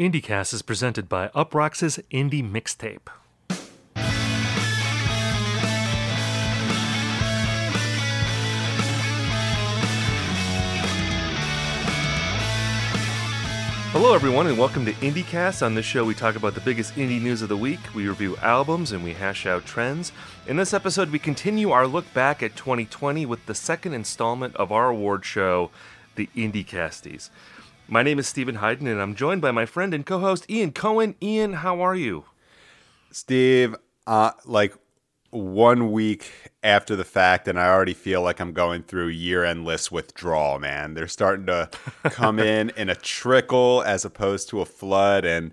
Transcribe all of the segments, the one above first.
IndieCast is presented by Uproxx's Indie Mixtape. Hello, everyone, and welcome to IndieCast. On this show, we talk about the biggest indie news of the week. We review albums and we hash out trends. In this episode, we continue our look back at 2020 with the second installment of our award show, the IndieCasties. My name is Steven Hyden, and I'm joined by my friend and co-host Ian Cohen. Ian, how are you? Steve, uh, like one week after the fact, and I already feel like I'm going through year-end list withdrawal. Man, they're starting to come in in a trickle as opposed to a flood, and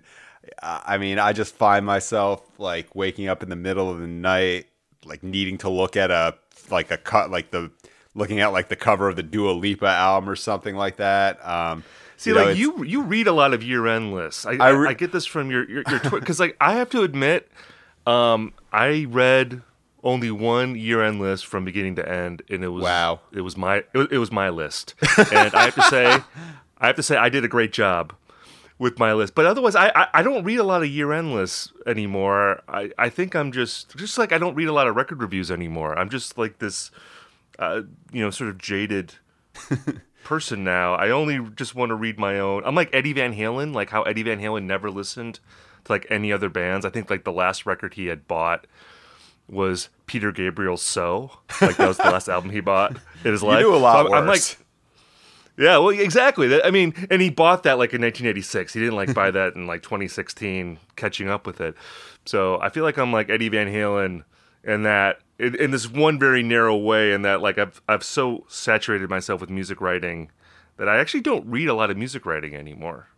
uh, I mean, I just find myself like waking up in the middle of the night, like needing to look at a like a cut, like the looking at like the cover of the Dua Lipa album or something like that. Um, See, you know, like you you read a lot of year end lists. I, I, re- I, get this from your your because like I have to admit, um, I read only one year end list from beginning to end, and it was wow. It was my it, it was my list, and I have to say, I have to say I did a great job with my list. But otherwise, I, I, I don't read a lot of year end lists anymore. I, I think I'm just just like I don't read a lot of record reviews anymore. I'm just like this, uh, you know, sort of jaded person now. I only just want to read my own. I'm like Eddie Van Halen, like how Eddie Van Halen never listened to like any other bands. I think like the last record he had bought was Peter Gabriel's "So." Like that was the last album he bought in his life. You do a lot so I'm, worse. I'm like, yeah, well, exactly. I mean, and he bought that like in 1986. He didn't like buy that in like 2016, catching up with it. So I feel like I'm like Eddie Van Halen in that in, in, this one very narrow way in that like I've I've so saturated myself with music writing that I actually don't read a lot of music writing anymore.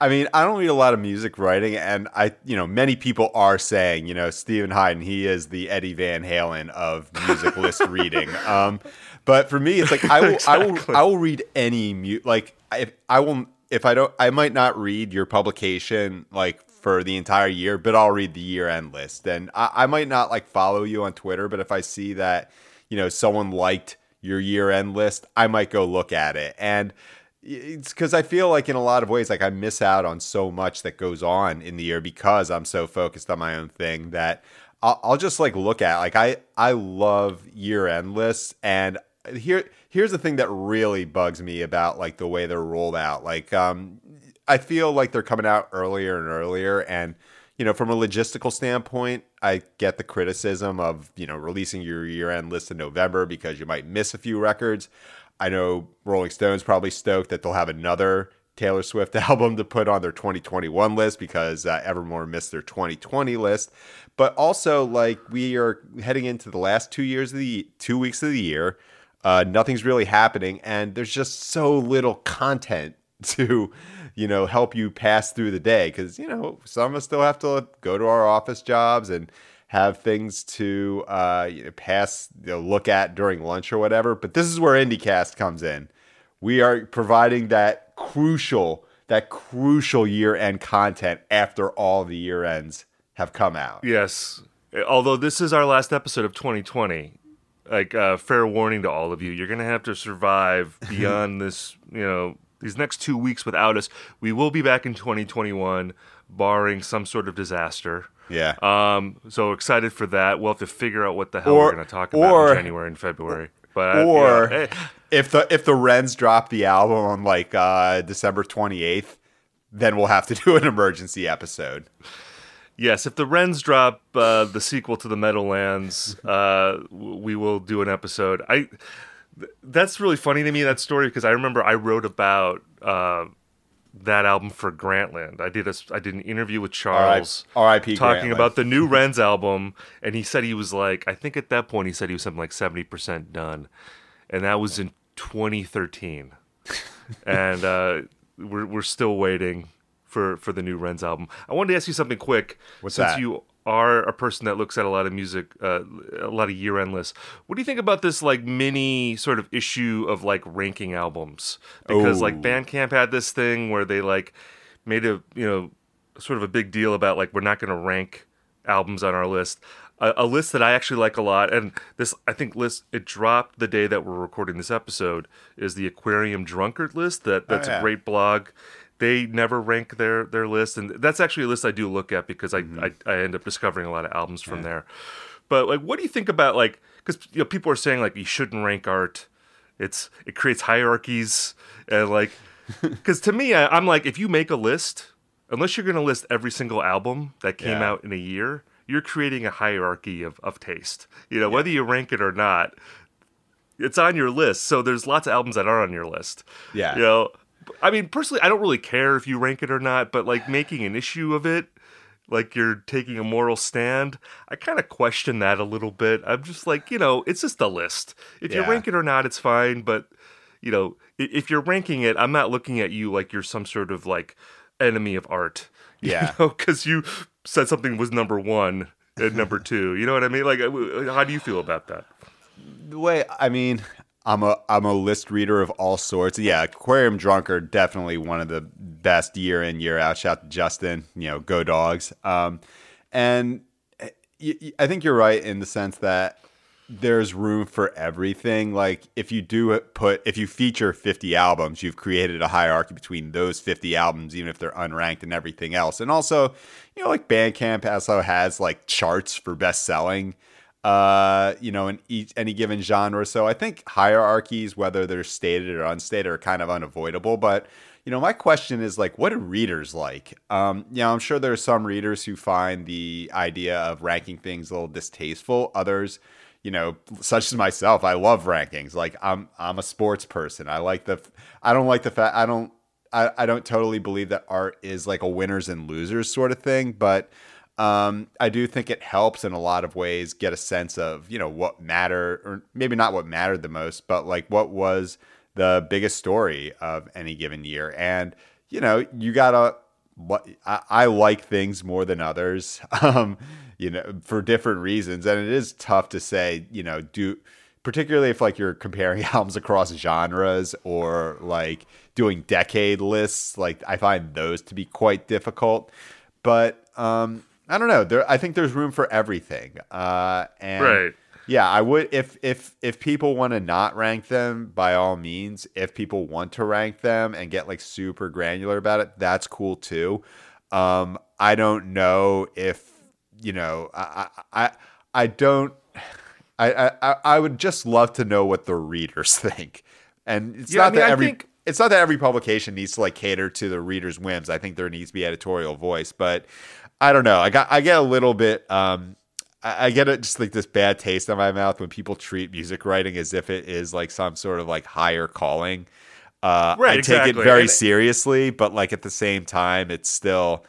I mean, I don't read a lot of music writing, and I, you know, many people are saying, you know, Steven Hyden, he is the Eddie Van Halen of music list reading. Um, but for me, it's like I will, exactly. I will, I will read any mu- like if I will if I don't, I might not read your publication like for the entire year, but I'll read the year end list. And I, I might not like follow you on Twitter, but if I see that, you know, someone liked your year end list, I might go look at it. And it's because I feel like in a lot of ways, like I miss out on so much that goes on in the year because I'm so focused on my own thing that I'll, I'll just like look at like I I love year end lists and here here's the thing that really bugs me about like the way they're rolled out like um I feel like they're coming out earlier and earlier. And, you know, from a logistical standpoint, I get the criticism of, you know, releasing your year end list in November because you might miss a few records. I know Rolling Stone's probably stoked that they'll have another Taylor Swift album to put on their 2021 list because uh, Evermore missed their 2020 list. But also, like, we are heading into the last two years of the two weeks of the year. Uh, nothing's really happening, and there's just so little content to you know, help you pass through the day. Because, you know, some of us still have to go to our office jobs and have things to uh, you know, pass, you know, look at during lunch or whatever. But this is where IndieCast comes in. We are providing that crucial, that crucial year end content after all the year ends have come out. Yes. Although this is our last episode of 2020, like uh, fair warning to all of you, you're gonna have to survive beyond this, you know, these next two weeks without us. We will be back in 2021, barring some sort of disaster. Yeah. Um. So excited for that. We'll have to figure out what the hell or, we're going to talk about or, in January and February. But or yeah, if the if the Wrens drop the album on like uh, December 28th, then we'll have to do an emergency episode. Yes, if the Wrens drop uh, the sequel to the Meadowlands, uh, we will do an episode. I that's really funny to me that story because I remember I wrote about uh, that album for Grantland. I did a I did an interview with Charles, R.I.P. talking about the new Wrens album, and he said he was like I think at that point he said he was something like seventy percent done, and that was in 2013, and uh, we're we're still waiting for for the new Wrens album. I wanted to ask you something quick. What's since that? you are a person that looks at a lot of music, uh, a lot of year end lists. What do you think about this like mini sort of issue of like ranking albums? Because like Bandcamp had this thing where they like made a you know sort of a big deal about like we're not going to rank albums on our list. A, a, list that I actually like a lot, and this I think list it dropped the day that we're recording this episode is the Aquarium Drunkard list. That that's oh, yeah. a great blog they never rank their their list, and that's actually a list I do look at because I Mm-hmm. I, I end up discovering a lot of albums from there. But like, what do you think about like? Because you know, people are saying like you shouldn't rank art. It's it creates hierarchies and like, because to me, I, I'm like, if you make a list, unless you're going to list every single album that came Yeah. out in a year, you're creating a hierarchy of of taste. You know, whether you rank it or not, it's on your list. So there's lots of albums that are on your list. Yeah. You know, I mean, personally, I don't really care if you rank it or not, but like making an issue of it, like you're taking a moral stand, I kind of question that a little bit. I'm just like, you know, it's just a list. If you rank it or not, it's fine. But, you know, if you're ranking it, I'm not looking at you like you're some sort of like enemy of art. You Yeah. know, because you said something was number one and number two. You know what I mean? Like, uh, how do you feel about that? the way I mean, I'm a I'm a list reader of all sorts. Yeah, Aquarium Drunkard definitely one of the best year in year out. Shout to Justin, you know, go dogs. Um, and I think you're right in the sense that there's room for everything. Like if you do put if you feature 50 albums, you've created a hierarchy between those 50 albums, even if they're unranked and everything else. And also, you know, like Bandcamp also has like charts for best selling uh, you know, in each any given genre. So I think hierarchies, whether they're stated or unstated, are kind of unavoidable. But you know, my question is like, what do readers like? Um, you know, I'm sure there are some readers who find the idea of ranking things a little distasteful. Others, you know, such as myself, I love rankings. Like I'm I'm a sports person. I like the I don't like the fact I don't I, I don't totally believe that art is like a winners and losers sort of thing, but um, I do think it helps in a lot of ways get a sense of you know what mattered, or maybe not what mattered the most, but like what was the biggest story of any given year. And you know, you gotta. What I, I like things more than others, um, you know, for different reasons, and it is tough to say, you know, do particularly if like you're comparing albums across genres or like doing decade lists. Like I find those to be quite difficult, but um, I don't know. There, I think there's room for everything. Uh, and Right. yeah, I would if if if people want to not rank them, by all means. If people want to rank them and get like super granular about it, that's cool too. Um, I don't know if you know. I I I, I don't. I, I I would just love to know what the readers think, and it's Yeah, I not mean, that every think- it's not that every publication needs to like cater to the reader's whims. I think there needs to be editorial voice, but I don't know. I got I get a little bit um I, get it just like this bad taste in my mouth when people treat music writing as if it is like some sort of like higher calling. Uh Right, I take exactly. it very And- seriously, but like at the same time it's still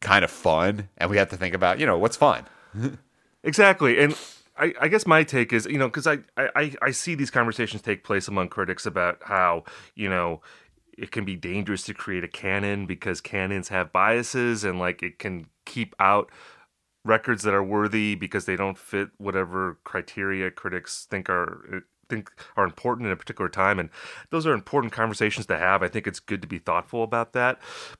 kind of fun and we have to think about, you know, what's fun. Exactly, and I, I guess my take is, you know, because I, I I see these conversations take place among critics about how you know it can be dangerous to create a canon because canons have biases and like it can keep out records that are worthy because they don't fit whatever criteria critics think are uh, think are important in a particular time. And those are important conversations to have. I think it's good to be thoughtful about that.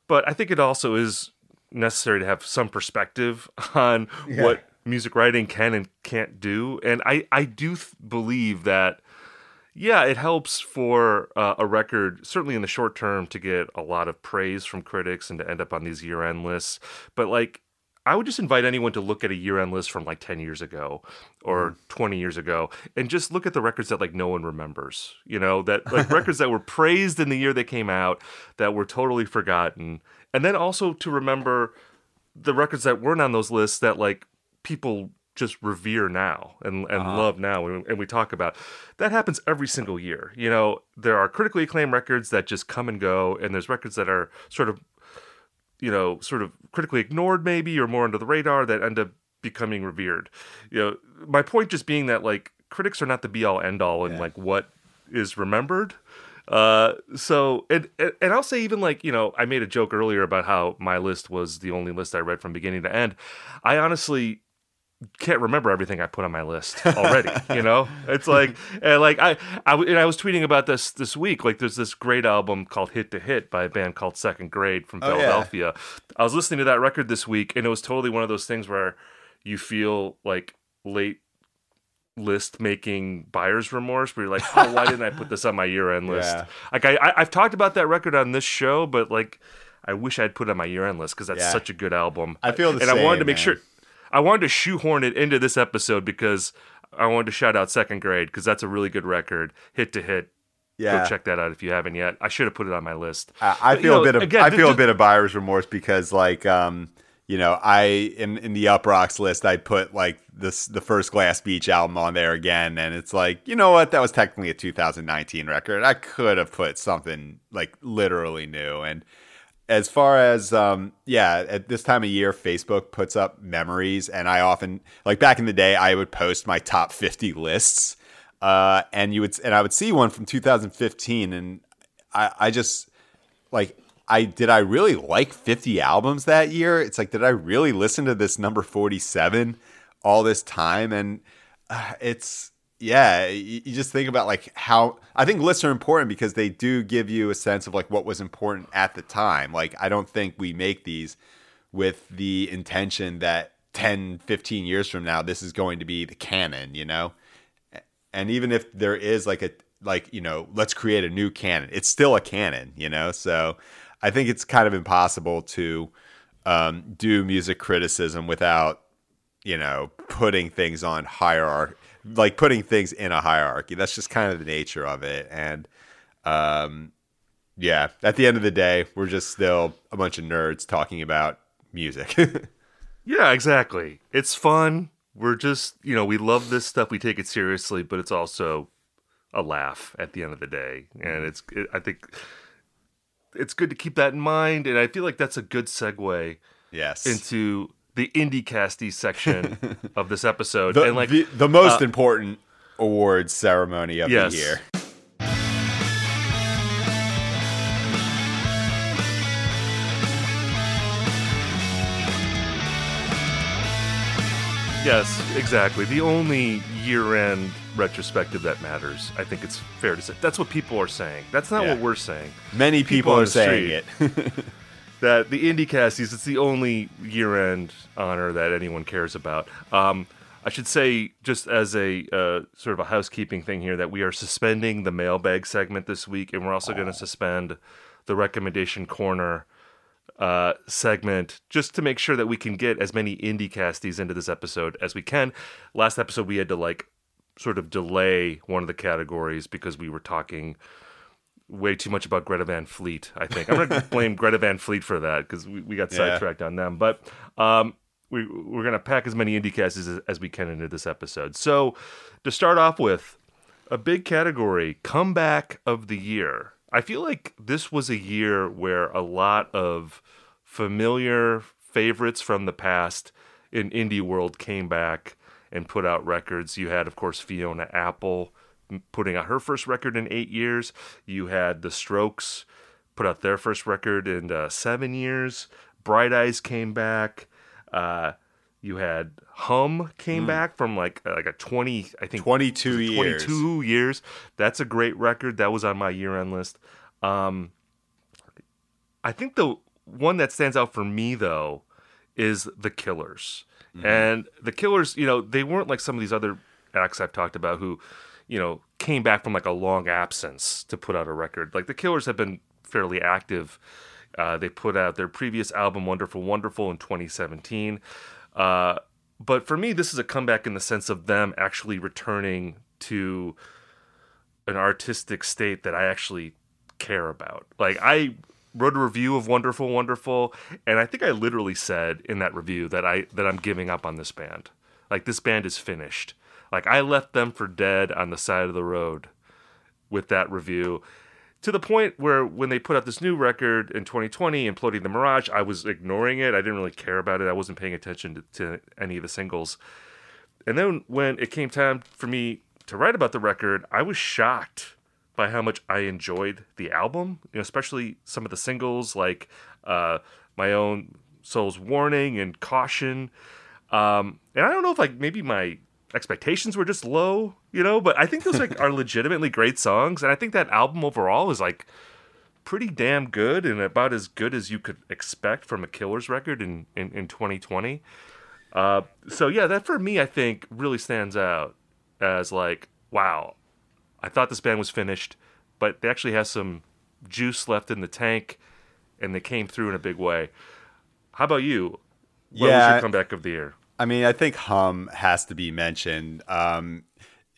But i think it also is necessary to have some perspective on what music writing can and can't do. And i i do th- believe that yeah, it helps for uh, a record, certainly in the short term, to get a lot of praise from critics and to end up on these year end lists. But like, I would just invite anyone to look at a year end list from like 10 years ago or 20 years ago and just look at the records that like no one remembers, you know, that like records that were praised in the year they came out that were totally forgotten. And then also to remember the records that weren't on those lists that like people just revere now and, and love now and, and we talk about. That happens every single year. You know there are critically acclaimed records that just come and go and there's records that are sort of you know sort of critically ignored maybe or more under the radar that end up becoming revered. You know my point just being that like critics are not the be all end all in like what is remembered. Uh so and and and i'll say even like you know i made a joke earlier about how my list was the only list i read from beginning to end. I honestly can't remember everything I put on my list already. you know, it's like and like I, and I was tweeting about this this week. Like, there's this great album called Hit to Hit by a band called Second Grade from Oh, yeah. Philadelphia. I was listening to that record this week, and it was totally one of those things where you feel like late list making buyer's remorse where you're like, oh, why didn't I put this on my year end list? Yeah. Like I, I I've talked about that record on this show, but like I wish I'd put it on my year end list because that's Yeah. such a good album. I feel the and I wanted to same, make man. sure I wanted to shoehorn it into this episode because I wanted to shout out Second Grade because that's a really good record, hit to hit. Yeah. Go check that out if you haven't yet. I should have put it on my list. I, I But, feel you know, a bit of again, I feel a bit of buyer's remorse because like um you know I in in the Uproxx list I put like this the first Glass Beach album on there again and it's like you know what that was technically a 2019 record I could have put something like literally new and as far as um yeah at this time of year facebook puts up memories and i often like back in the day i would post my top 50 lists uh and you would and i would see one from 2015 and i i just like i did i really like 50 albums that year? It's like did i really listen to this number 47 all this time? And uh, it's yeah you, just think about like how i think lists are important because they do give you a sense of like what was important at the time. Like i don't think we make these with the intention that 10 15 years from now this is going to be the canon you know? And even if there is like a like you know let's create a new canon it's still a canon you know? So i think it's kind of impossible to um, do music criticism without you know putting things on hierarchy like putting things in a hierarchy that's just kind of the nature of it and um yeah at the end of the day we're just still a bunch of nerds talking about music Yeah, exactly. It's fun. We're just, you know, we love this stuff. We take it seriously, but it's also a laugh at the end of the day. And it's, it, I think it's good to keep that in mind. And I feel like that's a good segue yes into the indie casty section of this episode. the, and like, the, the most uh, important awards ceremony of yes. the year yes, exactly. The only year end retrospective that matters. I think it's fair to say. That's what people are saying. That's not Yeah. what we're saying. many people, on are saying street. it that the indie casties it's the only year-end honor that anyone cares about. Um, i should say just as a uh, sort of a housekeeping thing here that we are suspending the mailbag segment this week and we're also going to suspend the recommendation corner uh, segment just to make sure that we can get as many indie casties into this episode as we can. Last episode we had to like sort of delay one of the categories because we were talking way too much about Greta Van Fleet. I think I'm going to blame Greta Van Fleet for that because we, we got Yeah. sidetracked on them. But um, we we're going to pack as many indie casts as, as we can into this episode. So to start off with, a big category comeback of the year. I feel like this was a year where a lot of familiar favorites from the past in indie world came back and put out records. You had, of course, Fiona Apple putting out her first record in eight years. You had The Strokes put out their first record in uh, seven years. Bright Eyes came back. Uh, you had Hum came back from like uh, like a twenty, I think 22 years 22 years. That's a great record. That was on my year end list. Um, I think the one that stands out for me though is the Killers. And the Killers, you know, they weren't like some of these other acts I've talked about who, you know, came back from like a long absence to put out a record. Like the Killers have been fairly active. Uh, they put out their previous album, Wonderful Wonderful, in 2017. Uh, but for me, this is a comeback in the sense of them actually returning to an artistic state that I actually care about. Like I wrote a review of Wonderful Wonderful and I think I literally said in that review that I that I'm giving up on this band. Like this band is finished. Like I left them for dead on the side of the road with that review to the point where when they put out this new record in 2020 imploding the mirage i was ignoring it. I didn't really care about it. I wasn't paying attention to, to any of the singles. And then when it came time for me to write about the record i was shocked by how much i enjoyed the album you know, especially some of the singles like uh, my own soul's warning and caution. Um, and i don't know if like maybe my expectations were just low, you know, but I think those like are legitimately great songs and I think that album overall is like pretty damn good and about as good as you could expect from a Killers record in in, in 2020. Uh, so yeah, that for me I think really stands out as like, wow, I thought this band was finished, but they actually have some juice left in the tank, and they came through in a big way. How about you? What was Yeah. your comeback of the year? I mean, I think Hum has to be mentioned. Um,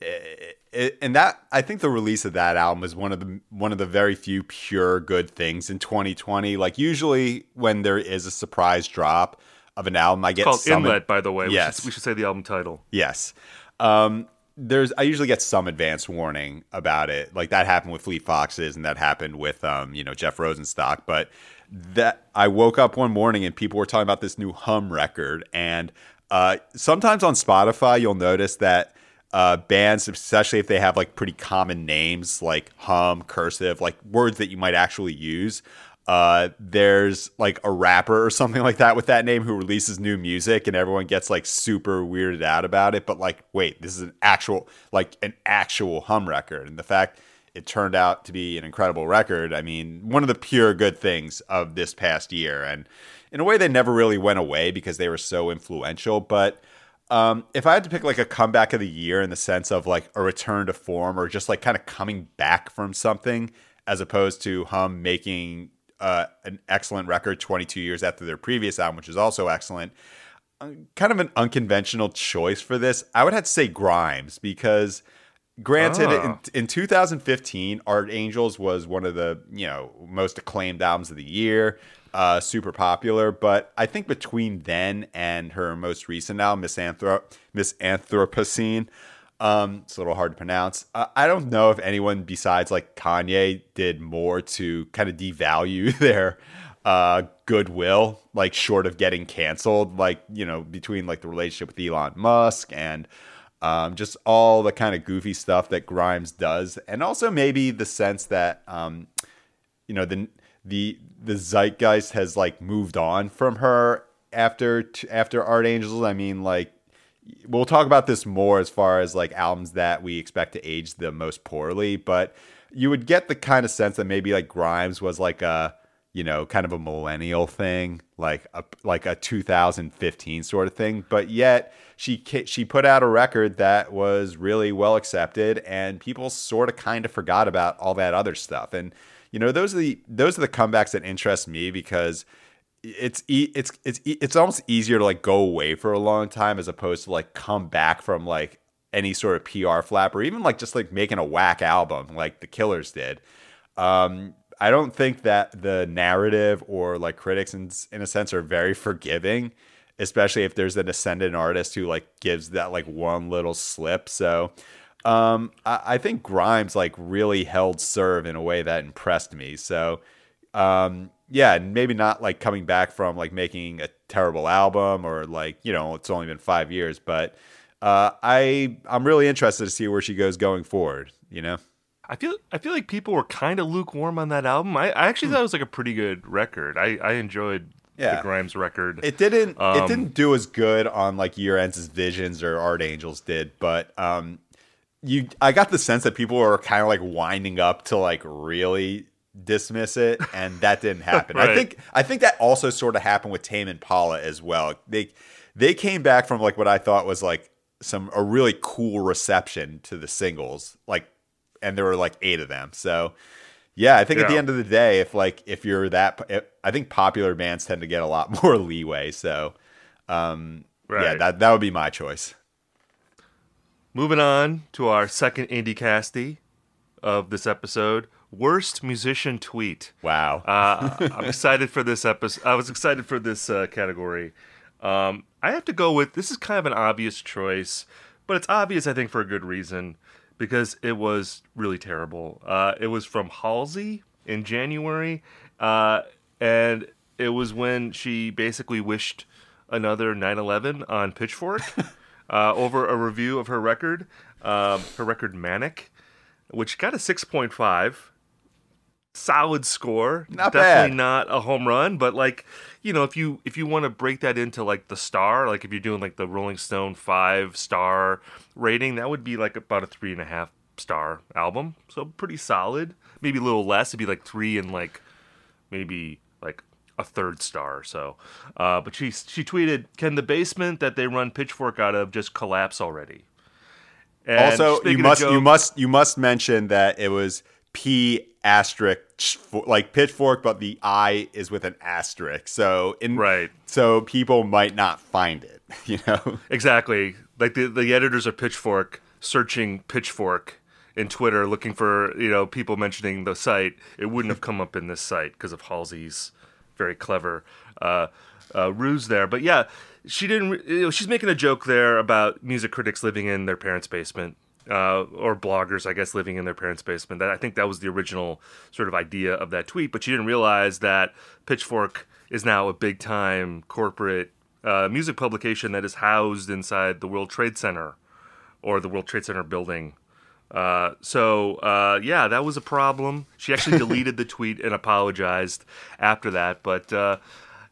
i- i- and that I think the release of that album is one of the one of the very few pure good things in 2020. Like usually when there is a surprise drop of an album, I get Called some Inlet, by the way. We Yes. should, we should say the album title. Yes. Um, there's I usually get some advance warning about it. Like that happened with Fleet Foxes and that happened with um, you know, Jeff Rosenstock. But that I woke up one morning and people were talking about this new hum record. And uh, sometimes on Spotify you'll notice that uh, bands, especially if they have like pretty common names like hum, cursive, like words that you might actually use. Uh, there's like a rapper or something like that with that name who releases new music and everyone gets like super weirded out about it. But like, wait, this is an actual, like an actual hum record. And the fact it turned out to be an incredible record, I mean, one of the pure good things of this past year. And in a way, they never really went away because they were so influential. But um, if I had to pick like a comeback of the year in the sense of like a return to form or just like kind of coming back from something, as opposed to Hum making uh, an excellent record 22 years after their previous album, which is also excellent, uh, kind of an unconventional choice for this, I would have to say Grimes because. Granted, Ah. in, in 2015, Art Angels was one of the you know most acclaimed albums of the year, uh, super popular. But I think between then and her most recent album, Misanthrop- Miss Anthropocene, um, it's a little hard to pronounce. Uh, I don't know if anyone besides like Kanye did more to kind of devalue their uh, goodwill, like short of getting canceled, like you know between like the relationship with Elon Musk and um, just all the kind of goofy stuff that Grimes does, and also maybe the sense that um, you know the the the zeitgeist has like moved on from her after after Art Angels. I mean, like we'll talk about this more as far as like albums that we expect to age the most poorly, but you would get the kind of sense that maybe like Grimes was like a you know kind of a millennial thing, like a like a 2015 sort of thing, but yet she she put out a record that was really well accepted and people sort of kind of forgot about all that other stuff and you know those are the those are the comebacks that interest me because it's it's it's it's almost easier to like go away for a long time as opposed to like come back from like any sort of PR flap or even like just like making a whack album like the Killers did. Um, I don't think that the narrative or like critics in, in a sense are very forgiving, especially if there's an ascendant artist who like gives that like one little slip. So um, I, I think Grimes like really held serve in a way that impressed me. So um, yeah, and maybe not like coming back from like making a terrible album or like you know it's only been five years, but uh, I I'm really interested to see where she goes going forward. You know. I feel I feel like people were kind of lukewarm on that album. I, I actually thought it was like a pretty good record. I, I enjoyed Yeah. the Grimes record. It didn't. it Um, didn't do as good on like Year Ends as Visions or Art Angels did, but um, you. I got the sense that people were kind of like winding up to like really dismiss it, and that didn't happen. I think. I think that also sort of happened with Tame Impala as well. They they came back from like what I thought was like some a really cool reception to the singles, like, and there were like eight of them. So. Yeah, I think at the end of the day, if like if you're that, I think popular bands tend to get a lot more leeway. So, um, yeah, that that would be my choice. Moving on to our second indie casty of this episode, worst musician tweet. Wow. Uh, I'm excited for this episode. I was excited for this uh, category. Um, I have to go with this is kind of an obvious choice, but it's obvious I think for a good reason because it was really terrible. Uh, it was from Halsey in January, uh, and it was when she basically wished another 9/11 on Pitchfork uh, over a review of her record, um, her record Manic, which got a 6.5 solid score. Not Definitely bad. not a home run, but like you know, if you if you want to break that into like the star, like if you're doing like the Rolling Stone five star rating, that would be like about a three and a half star album. So pretty solid. Maybe a little less. It'd be like three and like maybe like a third star or so. Uh, but she she tweeted, "Can the basement that they run Pitchfork out of just collapse already?" And also, you must you must you must mention that it was P asterisk like pitchfork, but the I is with an asterisk. So in Right. so people might not find it. You know. Exactly. Like the the editors of Pitchfork searching Pitchfork in Twitter looking for, you know, people mentioning the site. It wouldn't have come up in this site because of Halsey's very clever uh, uh, ruse there. But yeah, she didn't. You know, she's making a joke there about music critics living in their parents' basement. Uh, or bloggers, I guess, living in their parents' basement. That I think that was the original sort of idea of that tweet, but she didn't realize that Pitchfork is now a big time corporate uh, music publication that is housed inside the World Trade Center or the World Trade Center building. Uh, so uh, yeah, that was a problem. She actually deleted the tweet and apologized after that. But uh,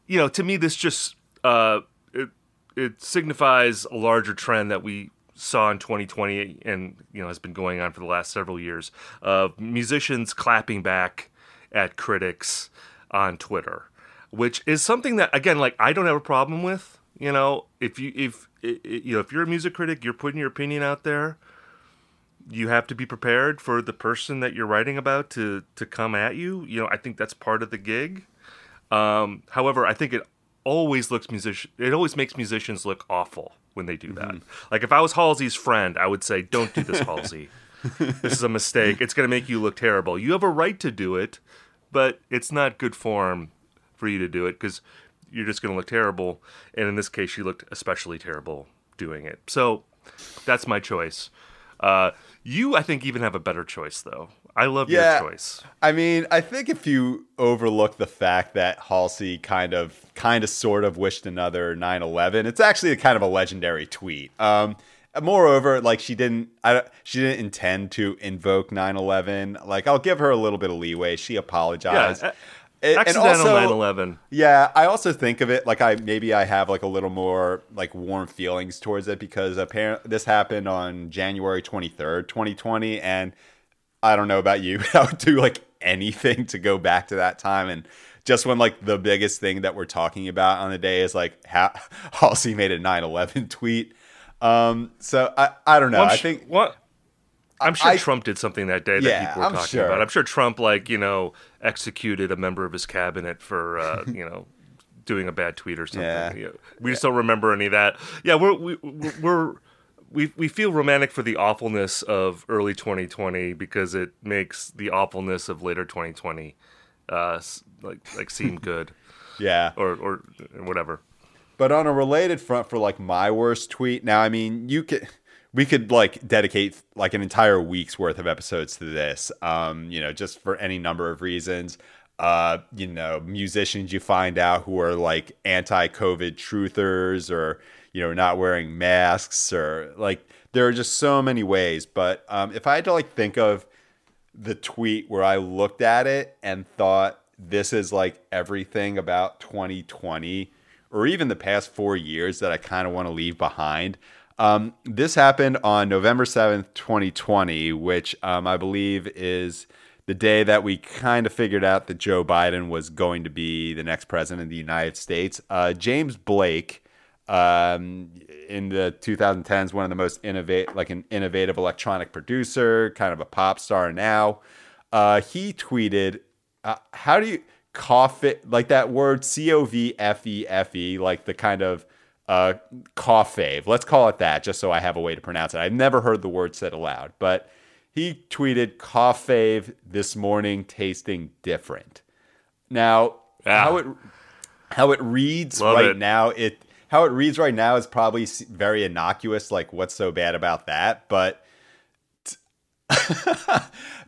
you know, to me, this just uh, it it signifies a larger trend that we saw in 2020 and you know has been going on for the last several years of musicians clapping back at critics on Twitter, which is something that again, like I don't have a problem with. You know, if you if you know if you're a music critic, you're putting your opinion out there. You have to be prepared for the person that you're writing about to to come at you. You know, I think that's part of the gig. Um, however, I think it always looks music. It always makes musicians look awful when they do that. Like if I was Halsey's friend, I would say, "Don't do this, Halsey. this is a mistake. It's going to make you look terrible. You have a right to do it, but it's not good form for you to do it because you're just going to look terrible. And in this case, she looked especially terrible doing it. So that's my choice. Uh, you, I think, even have a better choice, though. I love Yeah. your choice. I mean, I think if you overlook the fact that Halsey kind of, kind of, sort of wished another 9/11, it's actually a kind of a legendary tweet. Um, moreover, like she didn't, I, she didn't intend to invoke 9/11. Like I'll give her a little bit of leeway. She apologized. Yeah, And- and Accidental also- 9/11. Yeah, I also think of it like I maybe I have like a little more like warm feelings towards it because apparently this happened on January 23rd, 2020 and I don't know about you, I would do like anything to go back to that time and just when like the biggest thing that we're talking about on the day is like how Halsey made a 9/11 tweet. Um so I I don't know. Well, I think what I'm sure I- Trump did something that day that Yeah, people were I'm talking sure. about. I'm sure Trump, like you know, executed a member of his cabinet for uh, you know doing a bad tweet or something. Yeah. You know, we just don't remember any of that. Yeah, we're we, we're we we feel romantic for the awfulness of early 2020 because it makes the awfulness of later 2020 uh, like like seem good yeah. or or whatever. But on a related front for like my worst tweet, now I mean you could we could like dedicate like an entire week's worth of episodes to this. Um, you know, just for any number of reasons. Uh, you know, musicians you find out who are like anti-COVID truthers or you know not wearing masks or like there are just so many ways. But um, if I had to like think of the tweet where I looked at it and thought this is like everything about 2020 or even the past four years that I kind of want to leave behind. Um, this happened on November 7th, 2020, which um, I believe is the day that we kind of figured out that Joe Biden was going to be the next president of the United States. Uh, James Blake, um, in the 2010s, one of the most innovate, like an innovative electronic producer, kind of a pop star now. Uh, he tweeted, uh, "How do you cough it like that word C O V F E F E, like the kind of uh, cough fave? Let's call it that, just so I have a way to pronounce it. I've never heard the word said aloud, but he tweeted cough fave this morning, tasting different. Now, Ah. how it how it reads Love right it. now it how it reads right now is probably very innocuous like what's so bad about that but t-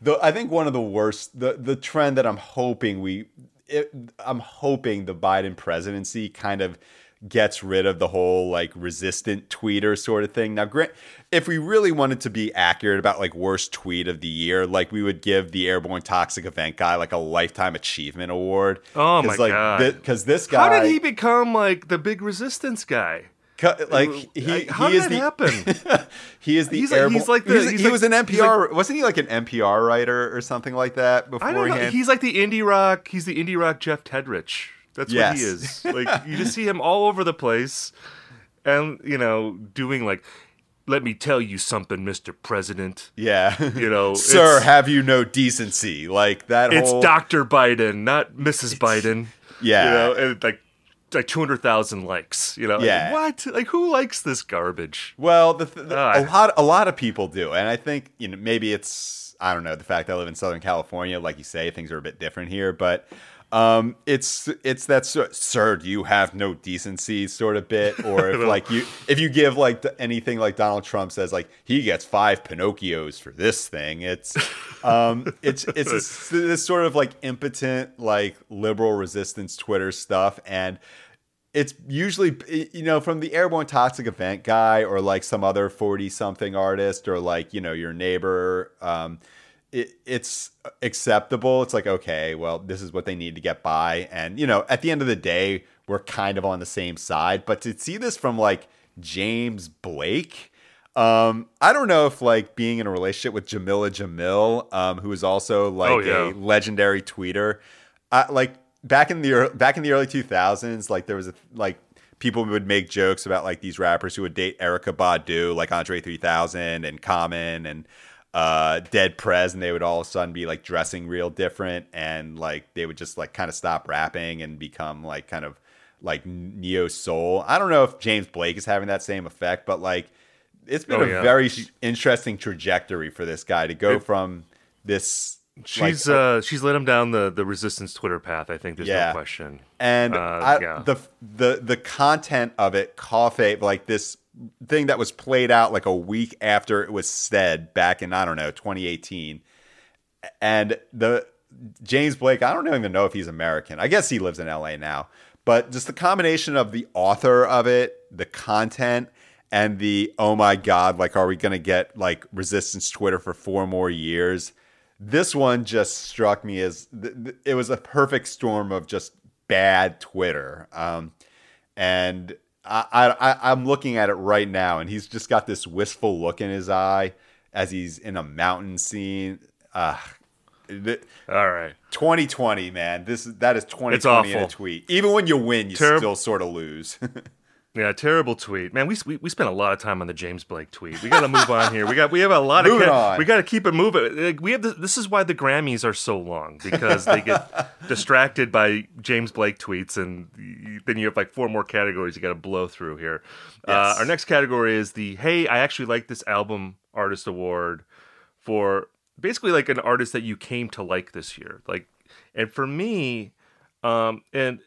the i think one of the worst the the trend that i'm hoping we it, i'm hoping the biden presidency kind of gets rid of the whole like resistant tweeter sort of thing now grant if we really wanted to be accurate about like worst tweet of the year like we would give the airborne toxic event guy like a lifetime achievement award Oh my like, God. because this guy How did he become like the big resistance guy? Like he, Like, how he did is that the happen? he is the He's like- airborne, he's like the- he's- he's he like- was an NPR wasn't he like an NPR writer or something like that I don't know. beforehand? He's like the indie rock. He's the indie rock Jeff Tiedrich. That's what he is. Like you just see him all over the place, and you know, doing like let me tell you something, Mr. President. Yeah. You know, Sir, have you no decency? Like that It's whole Dr. Biden, not Mrs. Biden. Yeah. You know, and like like 200,000 likes, you know? Like, Yeah. what? Like who likes this garbage? Well, the, th- the, Ah. a lot a lot of people do, and I think you know maybe it's I don't know the fact that I live in Southern California, like you say, things are a bit different here, but um, it's it's that sort, sir, do you have no decency? sort of bit, or if like you if you give like anything like Donald Trump says like he gets five Pinocchios for this thing, it's um, it's it's this, this sort of like impotent like liberal resistance Twitter stuff and it's usually you know from the airborne toxic event guy or like some other 40 something artist or like you know your neighbor um it, it's acceptable. It's like okay well this is what they need to get by. And you know at the end of the day we're kind of on the same side. But to see this from like james blake um, I don't know if like being in a relationship with Jameela Jamil, um, who is also like Oh, yeah. a legendary tweeter, I, like back in the back in the early 2000s, like there was a like people would make jokes about like these rappers who would date Erykah Badu, like Andre 3000 and Common and uh, Dead Prez, and they would all of a sudden be like dressing real different, and like they would just like kind of stop rapping and become like kind of like neo soul. I don't know if James Blake is having that same effect, but like it's been Oh, a yeah. very interesting trajectory for this guy to go It- from this. She's like, uh she's led him down the the resistance Twitter path, I think there's Yeah. no question. and uh, I, yeah. the the the content of it, coffee, like this thing that was played out like a week after it was said back in I don't know 2018, and the James Blake, I don't even know if he's American. I guess he lives in LA now, but just the combination of the author of it, the content, and the oh my god, like are we gonna get like resistance Twitter for four more years? This one just struck me as th- th- it was a perfect storm of just bad Twitter. Um, and I, I, I'm looking at it right now, and he's just got this wistful look in his eye as he's in a mountain scene. Uh, All right. 2020, man. This is that is 2020 It's in a tweet. Even when you win, you Terri- still sort of lose. Yeah, terrible tweet, man. We, we we spent a lot of time on the James Blake tweet. We got to move on here. We got we have a lot of ca- we got to keep it moving. Like, we have the, this is why the Grammys are so long because they get distracted by James Blake tweets, and then you have like four more categories you got to blow through here. Uh, our next category is the Hey, I actually like this album artist award for basically like an artist that you came to like this year. Like, and for me, um, and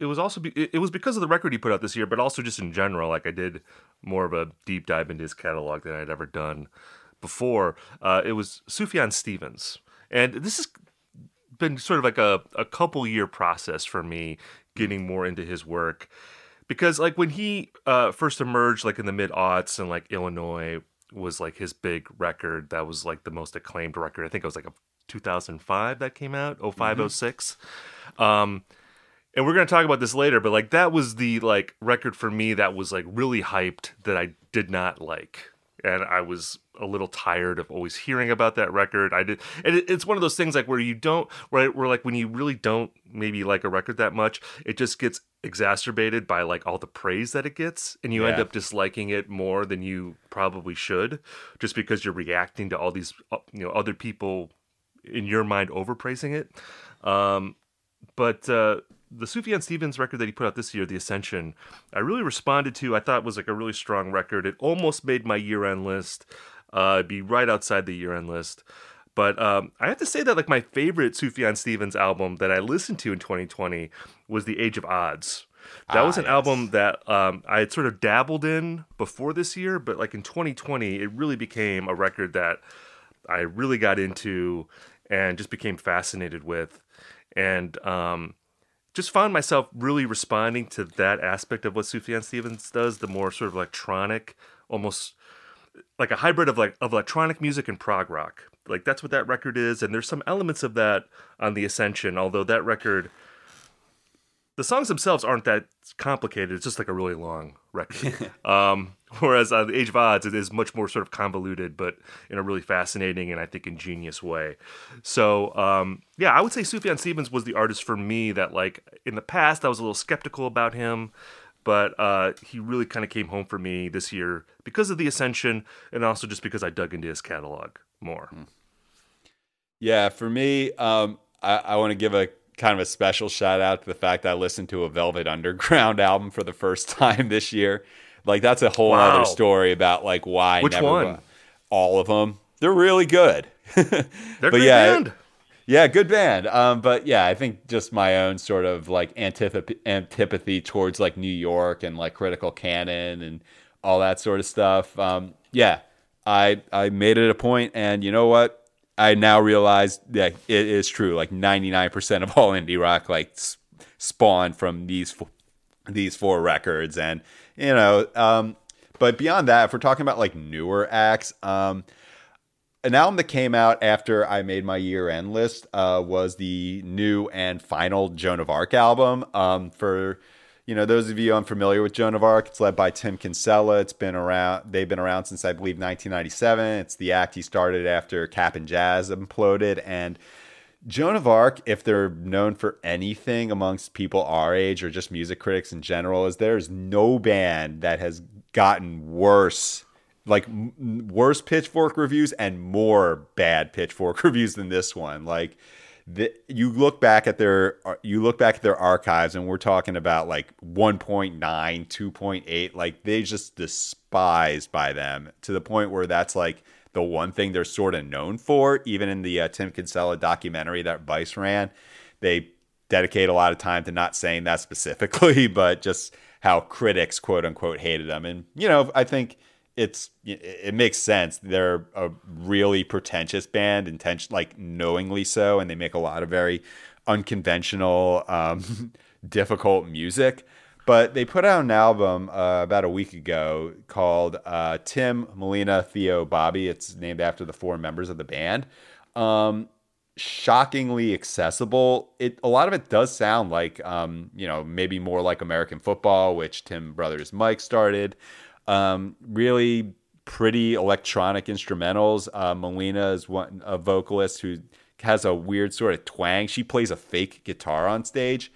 it was also be, it was because of the record he put out this year, but also just in general. Like I did more of a deep dive into his catalog than I'd ever done before. Uh, it was Sufjan Stevens, and this has been sort of like a, a couple year process for me getting more into his work because like when he uh, first emerged like in the mid aughts and like Illinois was like his big record that was like the most acclaimed record. I think it was like a 2005 that came out, 05, 06. Um, and we're gonna talk about this later, but like that was the like record for me that was like really hyped that I did not like, and I was a little tired of always hearing about that record. I did, and it, it's one of those things like where you don't, where where like when you really don't maybe like a record that much, it just gets exacerbated by like all the praise that it gets, and you end up disliking it more than you probably should, just because you're reacting to all these uh, you know other people in your mind overpraising it. Um, but uh, the Sufjan Stevens record that he put out this year, The Ascension, I really responded to. I thought was like a really strong record. It almost made my year-end list. Uh, be right outside the year-end list. But um, I have to say that like my favorite Sufjan Stevens album that I listened to in 2020 was The Age of Adz. That Ah, was an yes. album that um, I had sort of dabbled in before this year, but like in 2020, it really became a record that I really got into and just became fascinated with, and um, just found myself really responding to that aspect of what Sufjan Stevens does, the more sort of electronic, almost like a hybrid of like of electronic music and prog rock. Like that's what that record is, and there's some elements of that on the Ascension. Although that record, the songs themselves aren't that complicated. It's just like a really long record. um, whereas on the Age of Adz, it is much more sort of convoluted, but in a really fascinating and I think ingenious way. So um, yeah, I would say Sufjan Stevens was the artist for me that like in the past I was a little skeptical about him, but uh, he really kind of came home for me this year because of the Ascension, and also just because I dug into his catalog more. Hmm. Yeah, for me, um, I, I want to give a kind of a special shout out to the fact I listened to a Velvet Underground album for the first time this year. Like that's a whole Wow. other story about like why Which never one? all of them. They're really good. They're But yeah, band. Yeah, good band. Um, but yeah, I think just my own sort of like antipathy, antipathy towards like New York and like critical canon and all that sort of stuff. Um, yeah, I I made it a point, and you know what? I now realize that it is true. Like ninety nine percent of all indie rock like spawned from these these four records, and you know. Um, but beyond that, if we're talking about like newer acts, um, an album that came out after I made my year end list uh, was the new and final Joan of Arc album. Um, for you know those of you unfamiliar with Joan of Arc, it's led by Tim Kinsella. It's been around; they've been around since I believe 1997. It's the act he started after Cap'n Jazz imploded, and Joan of Arc, if they're known for anything amongst people our age or just music critics in general, is there's no band that has gotten worse, like m- worse pitchfork reviews and more bad pitchfork reviews than this one. Like, the, you look back at their uh, you look back at their archives and we're talking about like 1.9 2.8 like they just despised by them to the point where that's like the one thing they're sort of known for even in the uh, tim kinsella documentary that vice ran they dedicate a lot of time to not saying that specifically but just how critics quote unquote hated them and you know i think it's it makes sense. They're a really pretentious band, intention like knowingly so, and they make a lot of very unconventional, um, difficult music. But they put out an album uh, about a week ago called uh, Tim, Melina, Theo, Bobby. It's named after the four members of the band. Um, shockingly accessible. It a lot of it does sound like um, you know maybe more like American football, which Tim Brothers Mike started. Um, really pretty electronic instrumentals. Uh, Melina is one a vocalist who has a weird sort of twang. She plays a fake guitar on stage.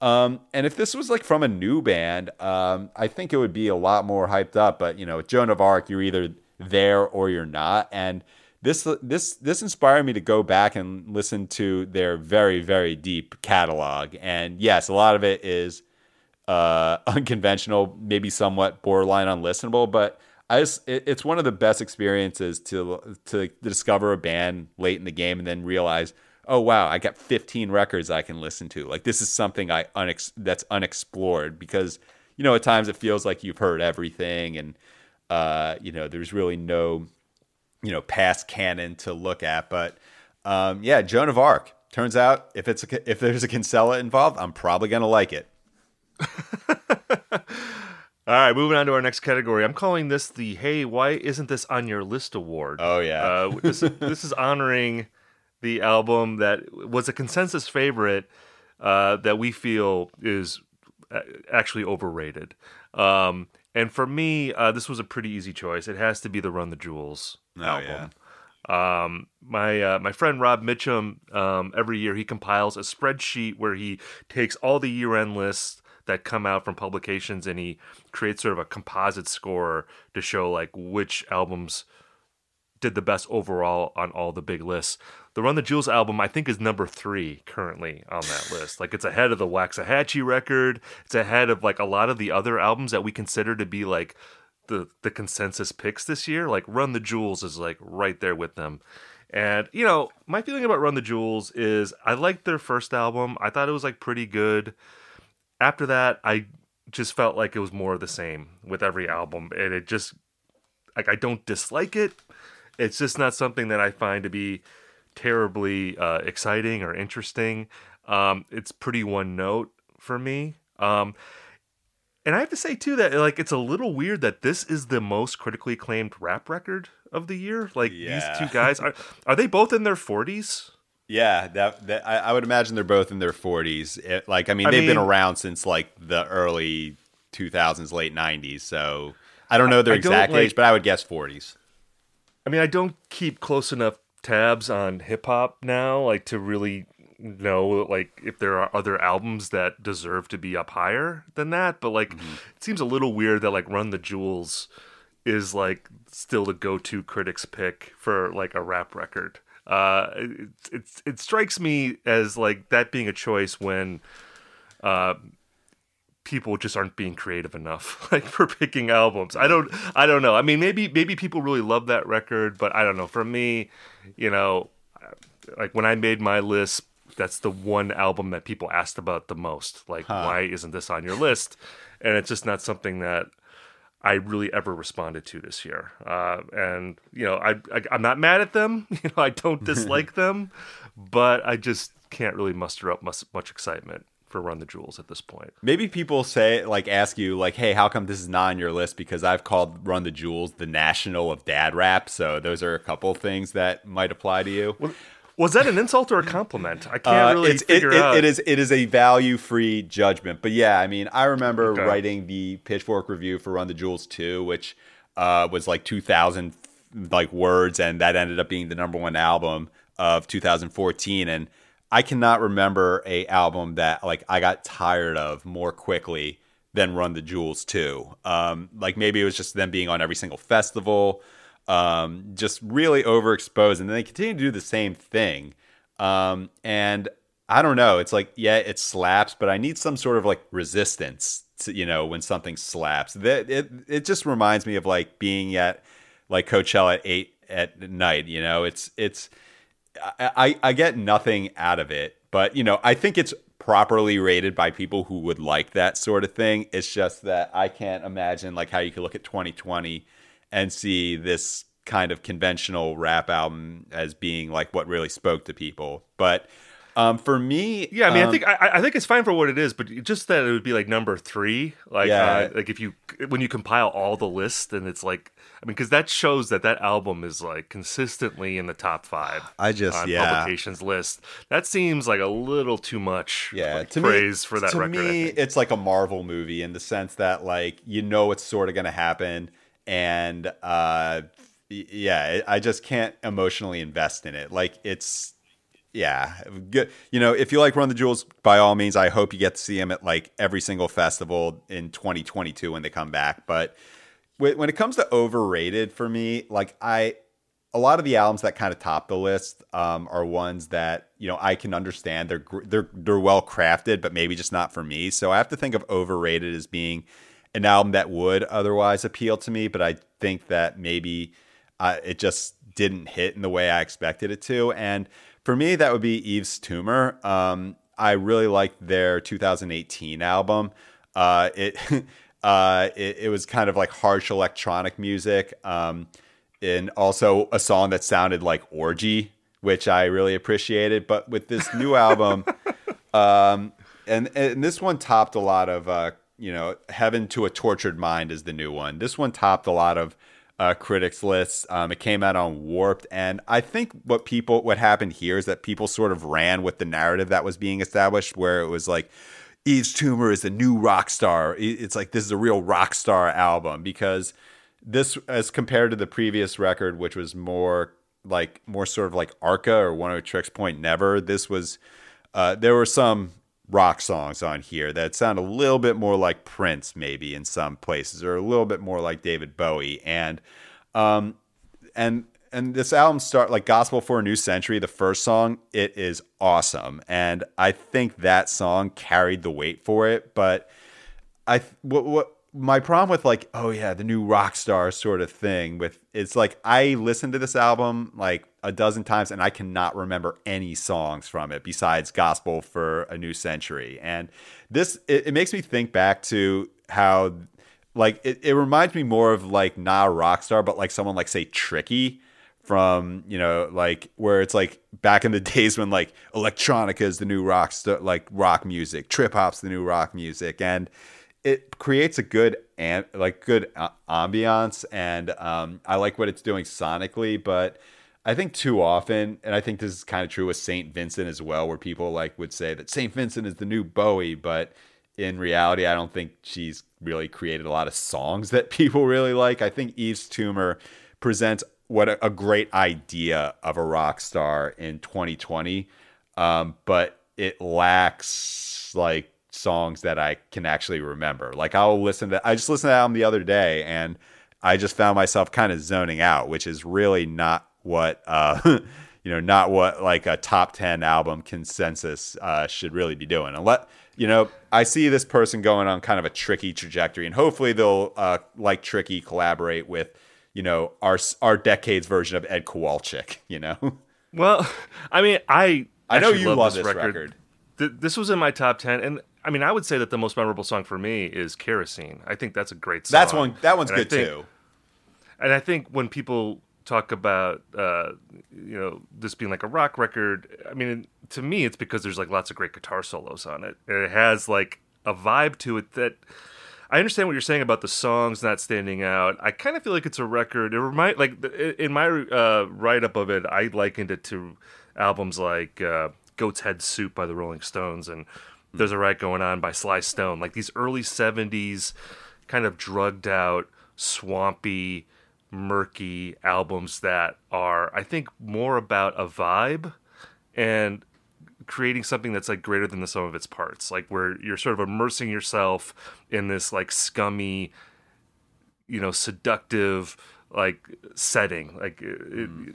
Um, and if this was like from a new band, um, I think it would be a lot more hyped up. But you know, with Joan of Arc, you're either there or you're not. And this this this inspired me to go back and listen to their very very deep catalog. And yes, a lot of it is uh, unconventional, maybe somewhat borderline unlistenable, but I just it, it's one of the best experiences to to discover a band late in the game and then realize, oh wow, I got 15 records I can listen to. Like this is something I unex- that's unexplored because you know at times it feels like you've heard everything and uh, you know there's really no you know past canon to look at, but um, yeah, Joan of Arc. Turns out if it's a, if there's a Kinsella involved, I'm probably gonna like it. All right, moving on to our next category. I'm calling this the "Hey, why isn't this on your list?" award. Oh, yeah. uh, this this is honoring the album that was a consensus favorite uh, that we feel is uh, actually overrated. Um, and for me, uh, this was a pretty easy choice. It has to be the "Run the Jewels" album. Um, my uh, my friend Rob Mitchum, um, every year he compiles a spreadsheet where he takes all the year end lists that come out from publications and he creates sort of a composite score to show like which albums did the best overall on all the big lists. The Run the Jewels album, I think, is number three currently on that list. Like it's ahead of the Waxahatchee record. It's ahead of like a lot of the other albums that we consider to be like the the consensus picks this year. Like Run the Jewels is like right there with them. And you know, my feeling about Run the Jewels is I liked their first album. I thought it was like pretty good. After that, I just felt like it was more of the same with every album, and it just like I don't dislike it. It's just not something that I find to be terribly uh, exciting or interesting. Um, it's pretty one note for me. Um, and I have to say too that like it's a little weird that this is the most critically acclaimed rap record of the year. Like Yeah. these two guys are are they both in their forties? Yeah, that, that I, I would imagine they're both in their 40s. Like, I mean, I they've been around since like the early 2000s, late 90s. So I don't know their I exact like- age, but I would guess 40s. I mean, I don't keep close enough tabs on hip hop now, like to really know like if there are other albums that deserve to be up higher than that, but like Mm-hmm. it seems a little weird that like Run the Jewels is like still the go-to critics pick for like a rap record. Uh, it, it it strikes me as like that being a choice when uh, people just aren't being creative enough like for picking albums. I don't I don't know. I mean maybe maybe people really love that record, but I don't know. For me, you know, like when I made my list, that's the one album that people asked about the most. Like why isn't this on your list? And it's just not something that I really ever responded to this year. Uh, and you know, I, I I'm not mad at them. You know, I don't dislike them, but I just can't really muster up much, much excitement for Run the Jewels at this point. Maybe people say like ask you like, "Hey, how come this is not on your list?" Because I've called Run the Jewels the national of dad rap. So those are a couple things that might apply to you. Was that an insult or a compliment? I can't Uh, really it's, figure it- out. it is it is a value free judgment. But yeah, I mean, I remember Okay. writing the Pitchfork review for Run the Jewels 2, which uh, was like 2,000 like words, and that ended up being the number one album of 2014. And I cannot remember a album that like I got tired of more quickly than Run the Jewels 2. Um, like maybe it was just them being on every single festival um, just really overexposed, and then they continue to do the same thing. Um, and I don't know. It's like, yeah, it slaps, but I need some sort of like resistance to, you know, when something slaps. That it it just reminds me of like being at like Coachella at eight at night. You know, it's it's I, I I get nothing out of it, but you know, I think it's properly rated by people who would like that sort of thing. It's just that I can't imagine like how you could look at 2020 and see this kind of conventional rap album as being like what really spoke to people. But um, for me, yeah, I mean, I um, think I, I think it's fine for what it is, but just that it would be like number three, like Yeah. uh, like if you when you compile all the lists, and it's like I mean, because that shows that that album is like consistently in the top five. I just- on yeah. publications list. That seems like a little too much. yeah, like, to praise me, for that to record. Me, it's like a Marvel movie in the sense that like you know it's sort of going to happen, and uh, yeah, I just can't emotionally invest in it. Like it's yeah, good. You know, if you like Run the Jewels, by all means, I hope you get to see them at like every single festival in 2022 when they come back. But when it comes to overrated for me, like I, a lot of the albums that kind of top the list um, are ones that you know I can understand. They're they're they're well crafted, but maybe just not for me. So I have to think of overrated as being an album that would otherwise appeal to me, but I think that maybe uh, it just didn't hit in the way I expected it to. And for me, that would be Yves Tumor. Um, I really liked their 2018 album. Uh, it, uh, it it was kind of like harsh electronic music, um, and also a song that sounded like orgy, which I really appreciated. But with this new album, um, and and this one topped a lot of uh, you know, Heaven to a Tortured Mind is the new one. This one topped a lot of uh, critics lists. Um, it came out on Warped, and I think what people what happened here is that people sort of ran with the narrative that was being established, where it was like. Yves Tumor is the new rock star. It's like this is a real rock star album because this, as compared to the previous record, which was more like more sort of like Arca or Oneohtrix Point Never, this was uh, there were some rock songs on here that sound a little bit more like Prince, maybe in some places, or a little bit more like David Bowie, and um, and and this album start like Gospel for a New Century. The first song, it is awesome, and I think that song carried the weight for it. But I what what my problem with like oh yeah the new rock star sort of thing with it's like I listened to this album like a dozen times and I cannot remember any songs from it besides Gospel for a New Century and this it, it makes me think back to how like it, it reminds me more of like not a rock star but like someone like say Tricky from you know like where it's like back in the days when like electronica is the new rock st- like rock music trip hop's the new rock music and it creates a good and like good ambiance and um, i like what it's doing sonically but i think too often and i think this is kind of true with saint vincent as well where people like would say that saint vincent is the new bowie but in reality i don't think she's really created a lot of songs that people really like. I think yves tumor presents what a, great idea of a rock star in 2020 um, but it lacks like songs that I can actually remember. Like I'll listen to I just listened to that album the other day and I just found myself kind of zoning out, which is really not what uh you know, not what like a top 10 album consensus uh should really be doing. And let you know, I see this person going on kind of a tricky trajectory and hopefully they'll uh like tricky collaborate with you know our our decades version of Ed Kowalczyk, you know. Well, I mean, I I know you love, this, this record. Th- this was in my top ten, and I mean, I would say that the most memorable song for me is "Kerosene." I think that's a great song. That's one. That one's And good think- too. And I think when people talk about, uh, you know, this being like a rock record, I mean, to me, it's because there's like lots of great guitar solos on it. And it has like a vibe to it that I understand what you're saying about the songs not standing out. I kind of feel like it's a record. It remind like in my uh, write up of it, I likened it to albums like uh, "Goat's Head Soup" by the Rolling Stones and "There's a Riot Going On" by Sly Stone. Like these early '70s kind of drugged out, swampy, murky albums that are, I think, more about a vibe and creating something that's like greater than the sum of its parts like where you're sort of immersing yourself in this like scummy you know seductive like setting like it, it- mm.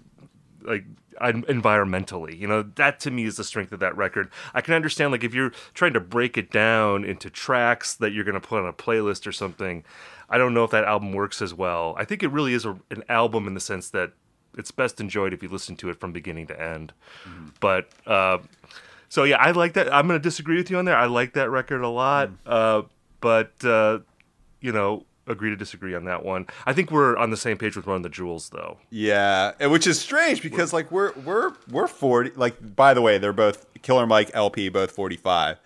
like environmentally you know? That to me is the strength of that record. I can understand like if you're trying to break it down into tracks that you're going to put on a playlist or something i don't know if that album works as well. I think it really is a, an album in the sense that it's best enjoyed if you listen to it from beginning to end but uh so yeah, I like that. I'm going to disagree with you on there. I like that record a lot, uh, but uh, you know, agree to disagree on that one. I think we're on the same page with Run the Jewels, though. Yeah, which is strange because like we're we're we're forty. Like by the way, they're both Killer Mike El-P, both forty five.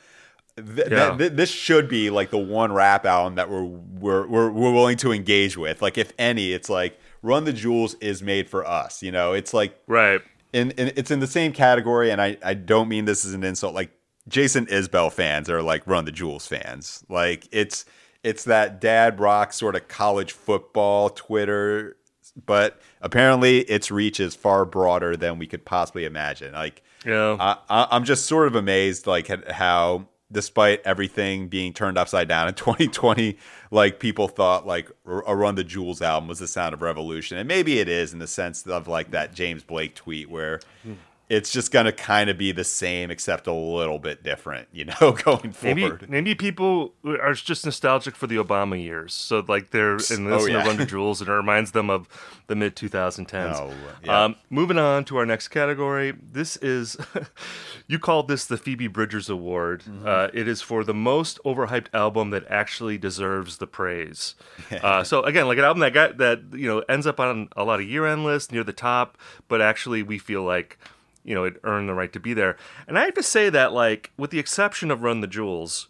Th- Yeah. th- th- this should be like the one rap album that we're, we're we're we're willing to engage with. Like if any, it's like Run the Jewels is made for us. You know, it's like Right. in, in it's in the same category, and I I don't mean this as an insult. Like Jason Isbell fans are like Run the Jewels fans. Like it's it's that dad rock sort of college football Twitter, but apparently its reach is far broader than we could possibly imagine. Like Yeah. I, I, I'm just sort of amazed, like at how despite everything being turned upside down in 2020, like people thought like a Run the Jewels album was the sound of revolution, and maybe it is in the sense of like that James Blake tweet where. Hmm. It's just gonna kind of be the same, except a little bit different, you know, going Maybe forward. maybe people are just nostalgic for the Obama years, so like they're and Oh, listen yeah. to Run the Jewels, and it reminds them of the mid 2010s. Oh, yeah. um, moving on to our next category. This is you called this the Phoebe Bridgers Award. Mm-hmm. Uh, it is for the most overhyped album that actually deserves the praise. uh, so again, like an album that got that you know ends up on a lot of year end lists near the top, but actually we feel like you know it earned the right to be there. And I have to say that like with the exception of Run the Jewels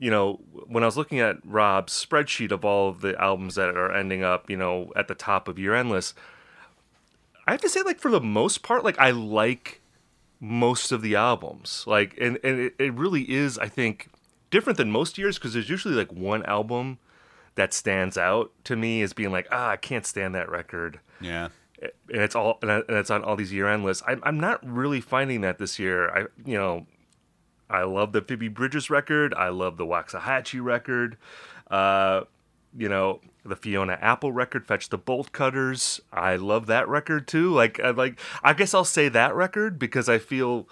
you know, when I was looking at Rob's spreadsheet of all of the albums that are ending up, you know, at the top of your end list, I have to say, like, for the most part, like, I like most of the albums. Like, and, and it, it really is, I think, different than most years because there's usually like one album that stands out to me as being like, ah, I can't stand that record Yeah. And it's all and it's on all these year end lists. I'm I'm not really finding that this year. I you know, I love the Phoebe Bridgers record. I love the Waxahatchee record. Uh, you know, the Fiona Apple record, Fetch the Bolt Cutters. I love that record too. Like I like I guess I'll say that record because I feel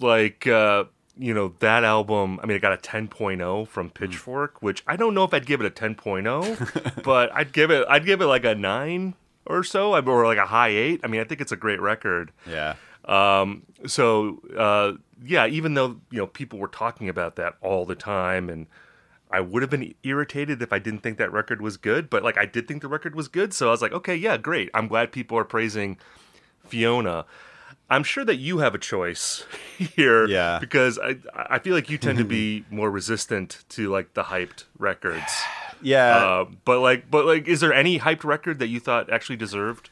like uh you know that album i mean it got a 10.0 from pitchfork which i don't know if i'd give it a 10.0 but i'd give it i'd give it like a 9 or so or like a high 8 i mean i think it's a great record Yeah. um, so uh, yeah, even though you know people were talking about that all the time, and I would have been irritated if I didn't think that record was good, but like I did think the record was good, so I was like, okay, yeah, great. I'm glad people are praising Fiona. I'm sure that you have a choice here, Yeah. because I I feel like you tend to be more resistant to like the hyped records. Yeah. Uh, but like, but like, is there any hyped record that you thought actually deserved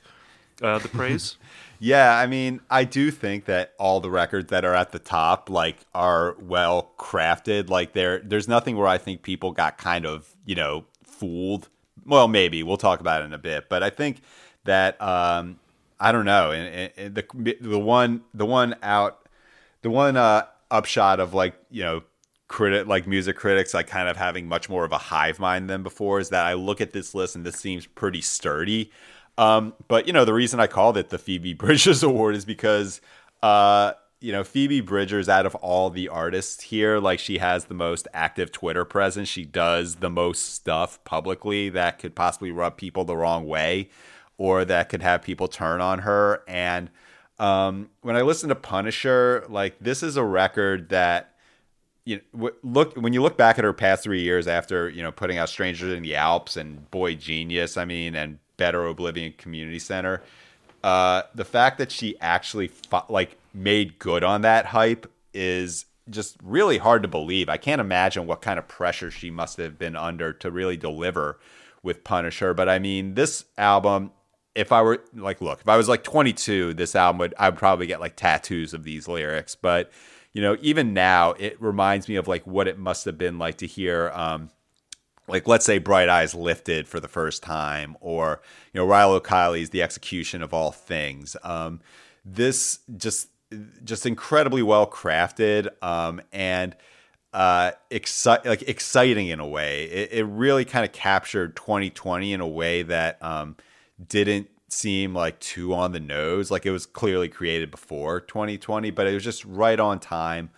uh, the praise? Yeah, I mean, I do think that all the records that are at the top like are well crafted. Like there there's nothing where I think people got kind of, you know, fooled. Well, maybe we'll talk about it in a bit, but I think that um I don't know, and, and- and the the one the one out the one uh, upshot of like you know critic like music critics like kind of having much more of a hive mind than before is that I look at this list and this seems pretty sturdy. Um, but you know the reason I called it the Phoebe Bridgers Award is because uh, you know Phoebe Bridgers out of all the artists here, like she has the most active Twitter presence. She does the most stuff publicly that could possibly rub people the wrong way, or that could have people turn on her. And um, when I listen to Punisher, like this is a record that you know, look when you look back at her past three years after you know putting out Strangers in the Alps and boygenius, I mean, and Better Oblivion Community Center, uh, the fact that she actually like made good on that hype is just really hard to believe. I can't imagine what kind of pressure she must have been under to really deliver with Punisher. But I mean, this album, if I were like, look, if I was like 22, this album would I would probably get like tattoos of these lyrics, but you know, even now, it reminds me of like what it must have been like to hear, um, like let's say Bright Eyes lifted for the first time, or you know, Rilo Kiley's The Execution of All Things. Um, this just just incredibly well crafted um, and uh, exci- like exciting in a way. It, it really kind of captured 2020 in a way that um, didn't seem like too on the nose. Like it was clearly created before 2020, but it was just right on time.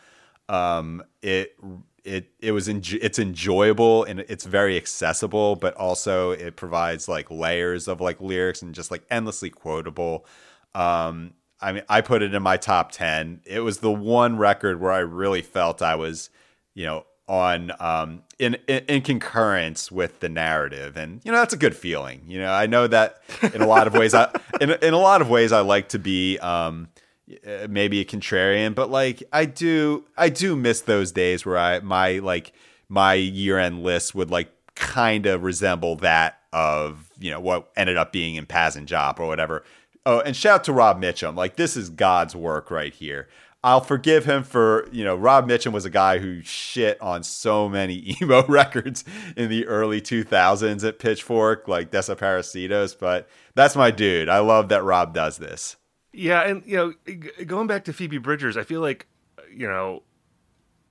Um, it it it was enjo- it's enjoyable and it's very accessible, but also it provides like layers of like lyrics and just like endlessly quotable. Um, I mean, I put it in my top ten. It was the one record where I really felt I was, you know, on um, in, in, in concurrence with the narrative, and you know that's a good feeling. You know, I know that in a lot of ways, I in in a lot of ways I like to be um, uh, maybe a contrarian, but like I do I do miss those days where I my like my year end list would like kind of resemble that of you know what ended up being in Pazz and Jop or whatever. Oh, and shout out to Rob Mitchum. Like this is God's work right here. I'll forgive him for, you know, Rob Mitchum was a guy who shit on so many emo records in the early 2000s at Pitchfork, like Desaparecidos, but that's my dude. I love that Rob does this. Yeah, and, you know, going back to Phoebe Bridgers, I feel like, you know,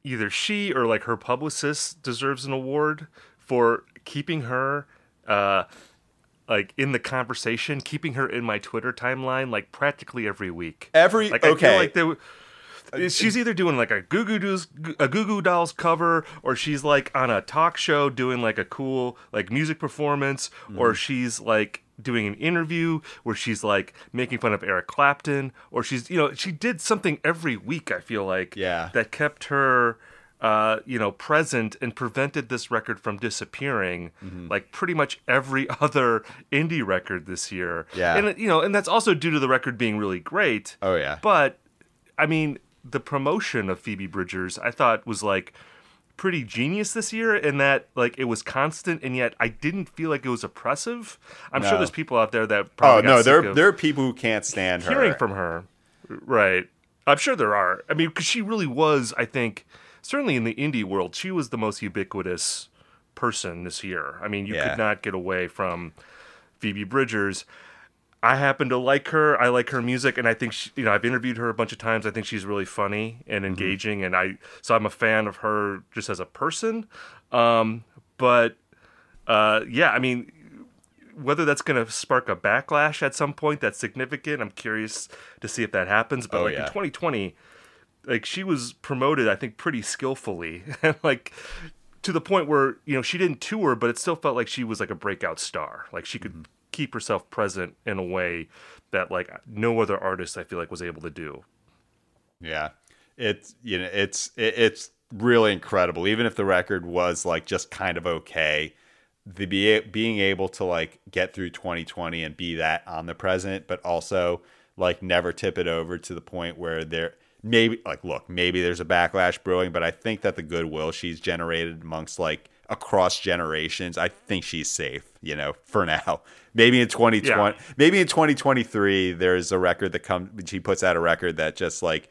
either she or like her publicist deserves an award for keeping her uh like in the conversation, keeping her in my Twitter timeline like practically every week. Every like, okay. I feel like there she's either doing like a Goo Goo Dolls, a Goo Goo Dolls cover, or she's like on a talk show doing like a cool like music performance, mm. or she's like doing an interview where she's like making fun of Eric Clapton, or she's you know she did something every week. I feel like yeah that kept her. Uh, you know, present and prevented this record from disappearing, mm-hmm. like pretty much every other indie record this year. Yeah, and you know, and that's also due to the record being really great. Oh yeah, but I mean, the promotion of Phoebe Bridgers, I thought was like pretty genius this year in that like it was constant and yet I didn't feel like it was oppressive. I'm no. sure there's people out there that oh, probably Oh no, there there are people who can't stand hearing her. Hearing from her. Right. I'm sure there are. I mean, cuz she really was, I think, certainly in the indie world, she was the most ubiquitous person this year. I mean, you yeah. could not get away from Phoebe Bridgers. I happen to like her. I like her music, and I think she, you know I've interviewed her a bunch of times. I think she's really funny and mm-hmm. engaging, mm-hmm. and I so I'm a fan of her just as a person. Um, but uh, yeah, I mean, whether that's going to spark a backlash at some point that's significant, I'm curious to see if that happens. But oh, like yeah. in 2020, like she was promoted, I think, pretty skillfully, and like to the point where you know she didn't tour, but it still felt like she was like a breakout star. Like she could. Keep herself present in a way that like no other artist I feel like was able to do. Yeah. It's you know it's it, it's really incredible even if the record was like just kind of okay the be, being able to like get through 2020 and be that on the present but also like never tip it over to the point where there maybe like look maybe there's a backlash brewing but i think that the goodwill she's generated amongst like across generations, I think she's safe, you know, for now. Maybe in 2020, yeah. maybe in 2023, there's a record that comes, she puts out a record that just like,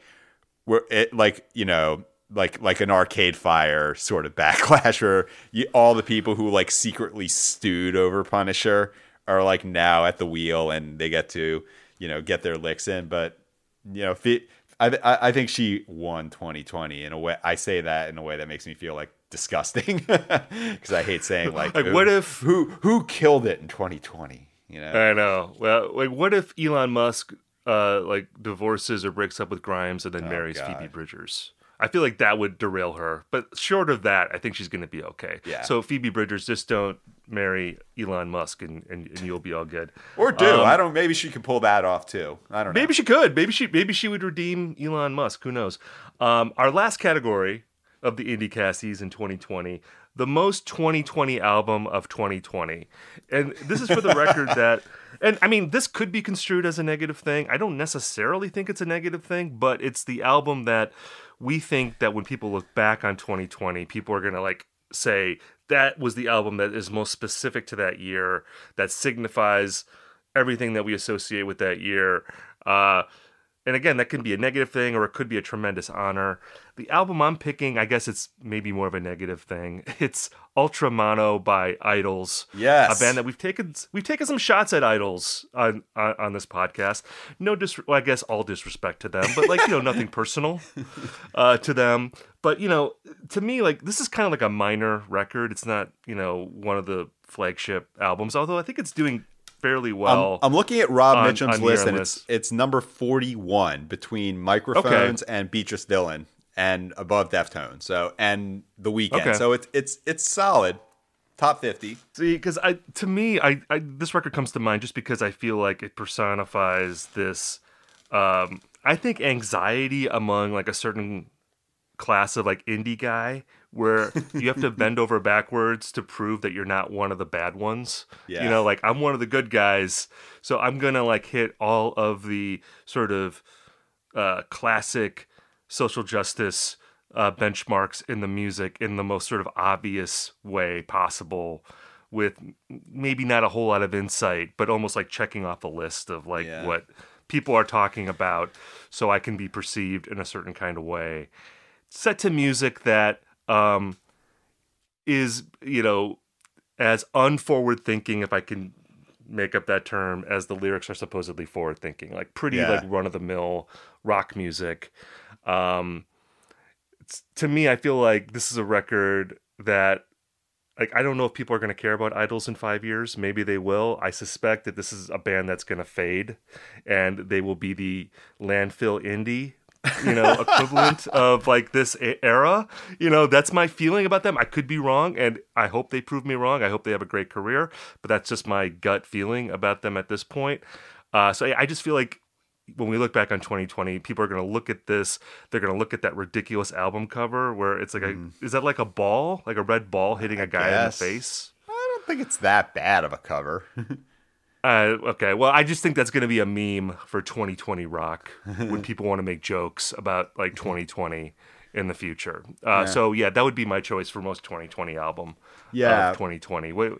we're it, like, you know, like like an arcade fire sort of backlash where you, all the people who like secretly stewed over Punisher are like now at the wheel and they get to, you know, get their licks in. But, you know, it, I, I think she won 2020 in a way. I say that in a way that makes me feel like disgusting because I hate saying like, like what if who who killed it in 2020? You know, I know. Well, like what if Elon Musk uh like divorces or breaks up with Grimes and then Oh, marries God. Phoebe Bridgers? I feel like that would derail her. But short of that, I think she's going to be okay. Yeah. So Phoebe Bridgers, just don't marry Elon Musk and, and, and you'll be all good. or do Um, I don't? Maybe she could pull that off too. I don't know. Maybe she could. Maybe she maybe she would redeem Elon Musk. Who knows? Um, our last category of the Indie Casties in 2020, the most 2020 album of 2020, and this is for the record that. And I mean, this could be construed as a negative thing. I don't necessarily think it's a negative thing, but it's the album that we think that when people look back on 2020, people are gonna like say that was the album that is most specific to that year, that signifies everything that we associate with that year. Uh, and again, that can be a negative thing or it could be a tremendous honor. The album I'm picking, I guess it's maybe more of a negative thing. It's Ultra Mono by Idles. Yes. A band that we've taken we've taken some shots at Idles on on, on this podcast. No dis well, I guess all disrespect to them, but like, you know, nothing personal uh, to them. But, you know, to me, like this is kind of like a minor record. It's not, you know, one of the flagship albums, although I think it's doing fairly well. I'm, I'm looking at Rob on- Mitchum's on list, and list. it's it's number 41 between microphones and Beatrice Dillon, and above Deftones. So and the Weeknd. Okay. So it's it's it's solid, top 50. See, because I, to me, I, I, this record comes to mind just because I feel like it personifies this. Um, I think anxiety among like a certain class of like indie guy, where you have to bend over backwards to prove that you're not one of the bad ones. Yeah. You know, like I'm one of the good guys, so I'm gonna like hit all of the sort of uh, classic social justice uh, benchmarks in the music in the most sort of obvious way possible with maybe not a whole lot of insight but almost like checking off a list of like Yeah. what people are talking about so i can be perceived in a certain kind of way set to music that um is you know as unforward thinking if i can make up that term as the lyrics are supposedly forward thinking like pretty Yeah. like run of the mill rock music um it's, to me i feel like this is a record that like i don't know if people are going to care about idles in five years. Maybe they will. I suspect that this is a band that's going to fade and they will be the landfill indie you know equivalent of like this era. You know that's my feeling about them. I could be wrong and i hope they prove me wrong. I hope they have a great career but that's just my gut feeling about them at this point. Uh, so I, I just feel like when we look back on 2020 people are going to look at this they're going to look at that ridiculous album cover where it's like a is that like a ball like a red ball hitting a guy in the face I don't think it's that bad of a cover. Uh, okay, well, I just think that's going to be a meme for 2020 rock when people want to make jokes about like 2020 in the future. Uh, So yeah, that would be my choice for most 2020 album. Yeah. of 2020. Wait,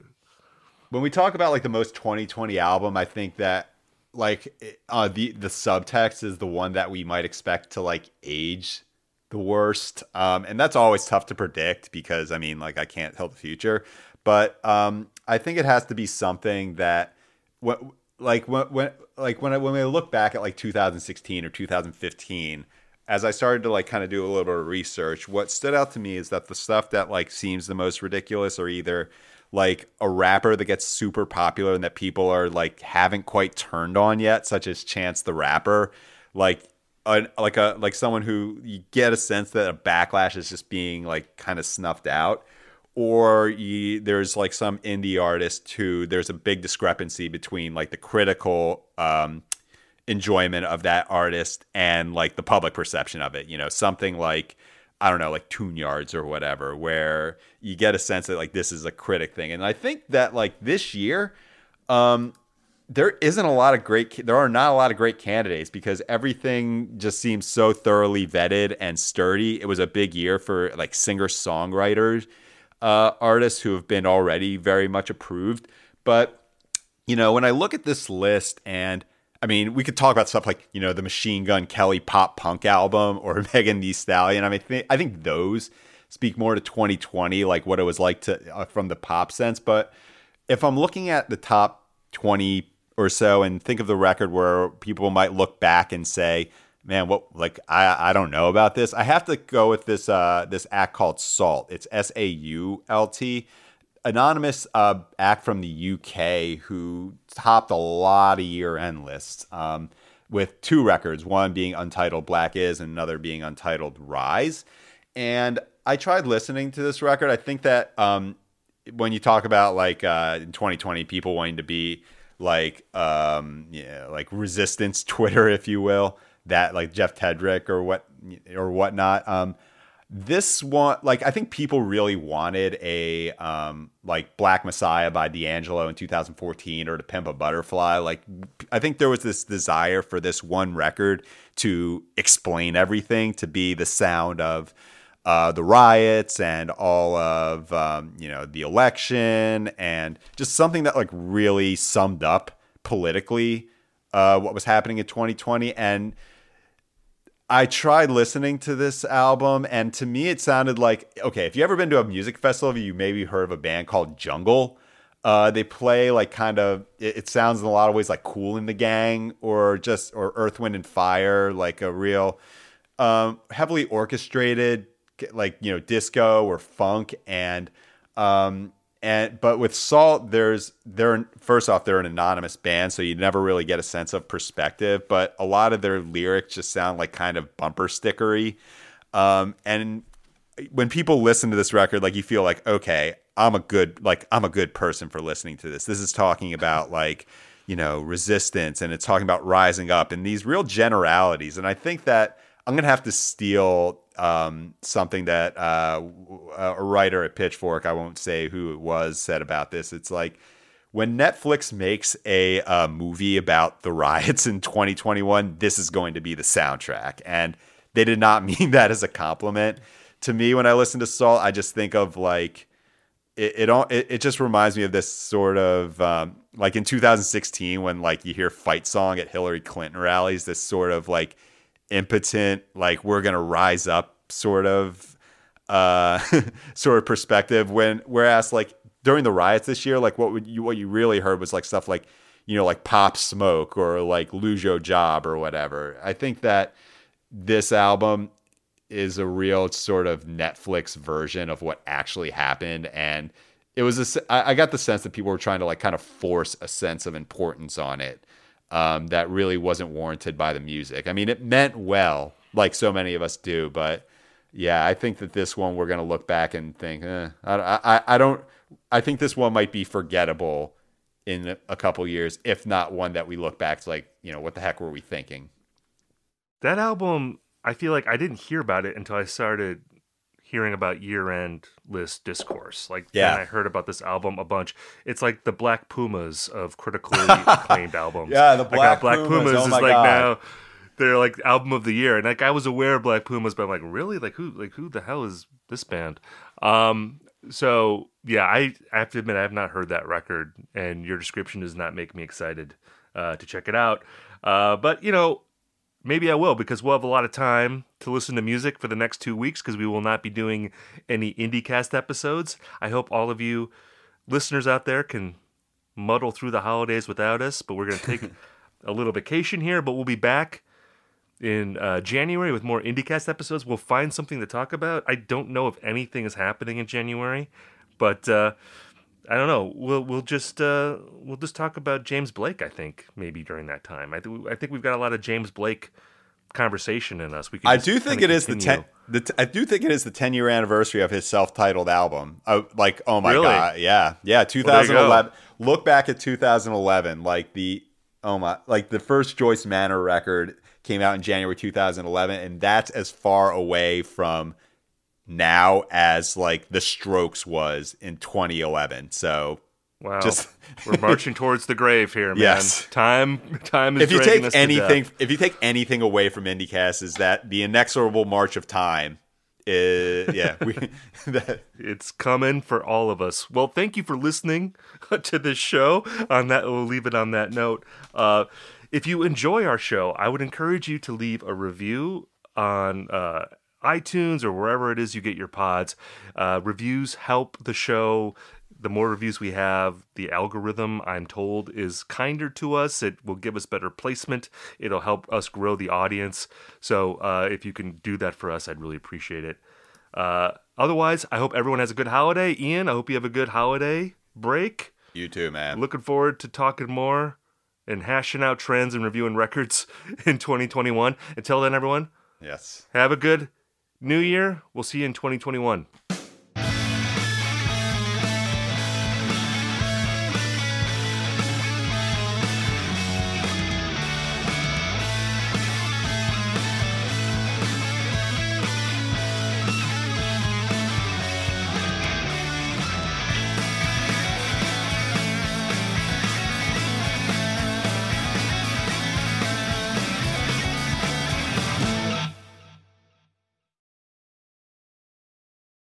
when we talk about like the most 2020 album, I think that like uh, the the subtext is the one that we might expect to like age the worst, um, and that's always tough to predict because I mean, like I can't tell the future, but um, I think it has to be something that what like when when like when I, when we look back at like 2016 or 2015 as I started to like kind of do a little bit of research, what stood out to me is that the stuff that like seems the most ridiculous are either like a rapper that gets super popular and that people are like haven't quite turned on yet, such as Chance the Rapper, like a, like a like someone who you get a sense that a backlash is just being like kind of snuffed out, or you, there's like some indie artist who there's a big discrepancy between like the critical um, enjoyment of that artist and like the public perception of it. You know, something like I don't know, like Tune Yards or whatever, where you get a sense that like this is a critic thing. And I think that like this year, um, there isn't a lot of great there are not a lot of great candidates because everything just seems so thoroughly vetted and sturdy. It was a big year for like singer songwriters, uh, artists who have been already very much approved. But you know, when I look at this list and I mean, we could talk about stuff like, you know, the Machine Gun Kelly pop punk album or Megan Thee Stallion. I mean, th- I think those speak more to 2020, like what it was like to uh, from the pop sense. But if I'm looking at the top 20 or so and think of the record where people might look back and say, man, what like I I don't know about this. I have to go with this uh this act called SAULT. It's S A U L T. Anonymous uh, act from the UK who topped a lot of year end lists um, with two records, one being untitled Black Is and another being untitled Rise. And I tried listening to this record. I think that um, when you talk about like uh, in 2020, people wanting to be like um, yeah, like resistance Twitter, if you will, that like Jeff Tiedrich or what or whatnot. Um, this one, like I think people really wanted a um, like Black Messiah by D'Angelo in 2014 or To Pimp a Butterfly. Like I think there was this desire for this one record to explain everything, to be the sound of uh, the riots and all of um, you know the election and just something that like really summed up politically uh, what was happening in 2020 and I tried listening to this album, and to me, it sounded like okay. If you ever been to a music festival, you maybe heard of a band called Jungle. Uh, they play like kind of. It, it, sounds in a lot of ways like Kool & the Gang, or just or Earth, Wind and Fire, like a real um, heavily orchestrated, like you know, disco or funk, and um, and but with SAULT, there's they're first off they're an anonymous band so you never really get a sense of perspective but a lot of their lyrics just sound like kind of bumper stickery. Um, and when people listen to this record like you feel like okay i'm a good like i'm a good person for listening to this. This is talking about like you know resistance and it's talking about rising up and these real generalities. And i think that i'm gonna have to steal um, something that uh, a writer at Pitchfork, I won't say who it was, said about this. It's like when Netflix makes a uh, movie about the riots in 2021, this is going to be the soundtrack. And they did not mean that as a compliment. To me, when I listen to SAULT, I just think of like, it, it, it just reminds me of this sort of um, like in 2016 when like you hear fight song at Hillary Clinton rallies, this sort of like impotent, like we're gonna rise up sort of uh sort of perspective. When whereas like during the riots this year, like what would you what you really heard was like stuff like you know like Pop Smoke or like Lose Your Job or whatever. I think that this album is a real sort of Netflix version of what actually happened and it was a, I got the sense that people were trying to like kind of force a sense of importance on it um, that really wasn't warranted by the music. I mean, it meant well, like so many of us do, but yeah, I think that this one we're gonna look back and think, eh, I, I, I don't. I think this one might be forgettable in a couple years, if not one that we look back to like, you know, what the heck were we thinking? That album, I feel like I didn't hear about it until I started hearing about year end list discourse. Like, yeah, I heard about this album a bunch. It's like the Black Pumas of critically acclaimed albums. Yeah, the Black, Black Pumas, Pumas oh is like God. now they're like album of the year. And like I was aware of Black Pumas, but I'm like, really? Like who? Like who the hell is this band? Um, so yeah, I, I have to admit I have not heard that record, and your description does not make me excited uh, to check it out. Uh, but you know, maybe I will because we'll have a lot of time to listen to music for the next two weeks because we will not be doing any IndieCast episodes. I hope all of you listeners out there can muddle through the holidays without us, but we're going to take a little vacation here, but we'll be back in uh, January with more IndieCast episodes. We'll find something to talk about. I don't know if anything is happening in January, but uh, I don't know. We'll we'll just uh, we'll just talk about James Blake. I think maybe during that time. I th- I think we've got a lot of James Blake conversation in us. We I do think it is the ten. The t- I do think it is the ten year anniversary of his self titled album. Oh, like oh my really? god, yeah, yeah, 2011. Well, Look back at 2011, like the oh my, like the first Joyce Manor record came out in January 2011, and that's as far away from now as like the Strokes was in 2011. So wow, just we're marching towards the grave here, man. Yes, time time is. If you take anything, if you take anything away from IndieCast, is that the inexorable march of time. Is, yeah, we, that. it's coming for all of us. Well, thank you for listening to this show. On that, we'll leave it on that note. Uh, if you enjoy our show, I would encourage you to leave a review on uh, iTunes or wherever it is you get your pods. Uh, reviews help the show the more reviews we have, the algorithm, I'm told, is kinder to us. It will give us better placement. It'll help us grow the audience. So uh, if you can do that for us, I'd really appreciate it. Uh, otherwise, I hope everyone has a good holiday. Ian, I hope you have a good holiday break. You too, man. Looking forward to talking more and hashing out trends and reviewing records in 2021. Until then, everyone, yes. have a good new year. We'll see you in 2021.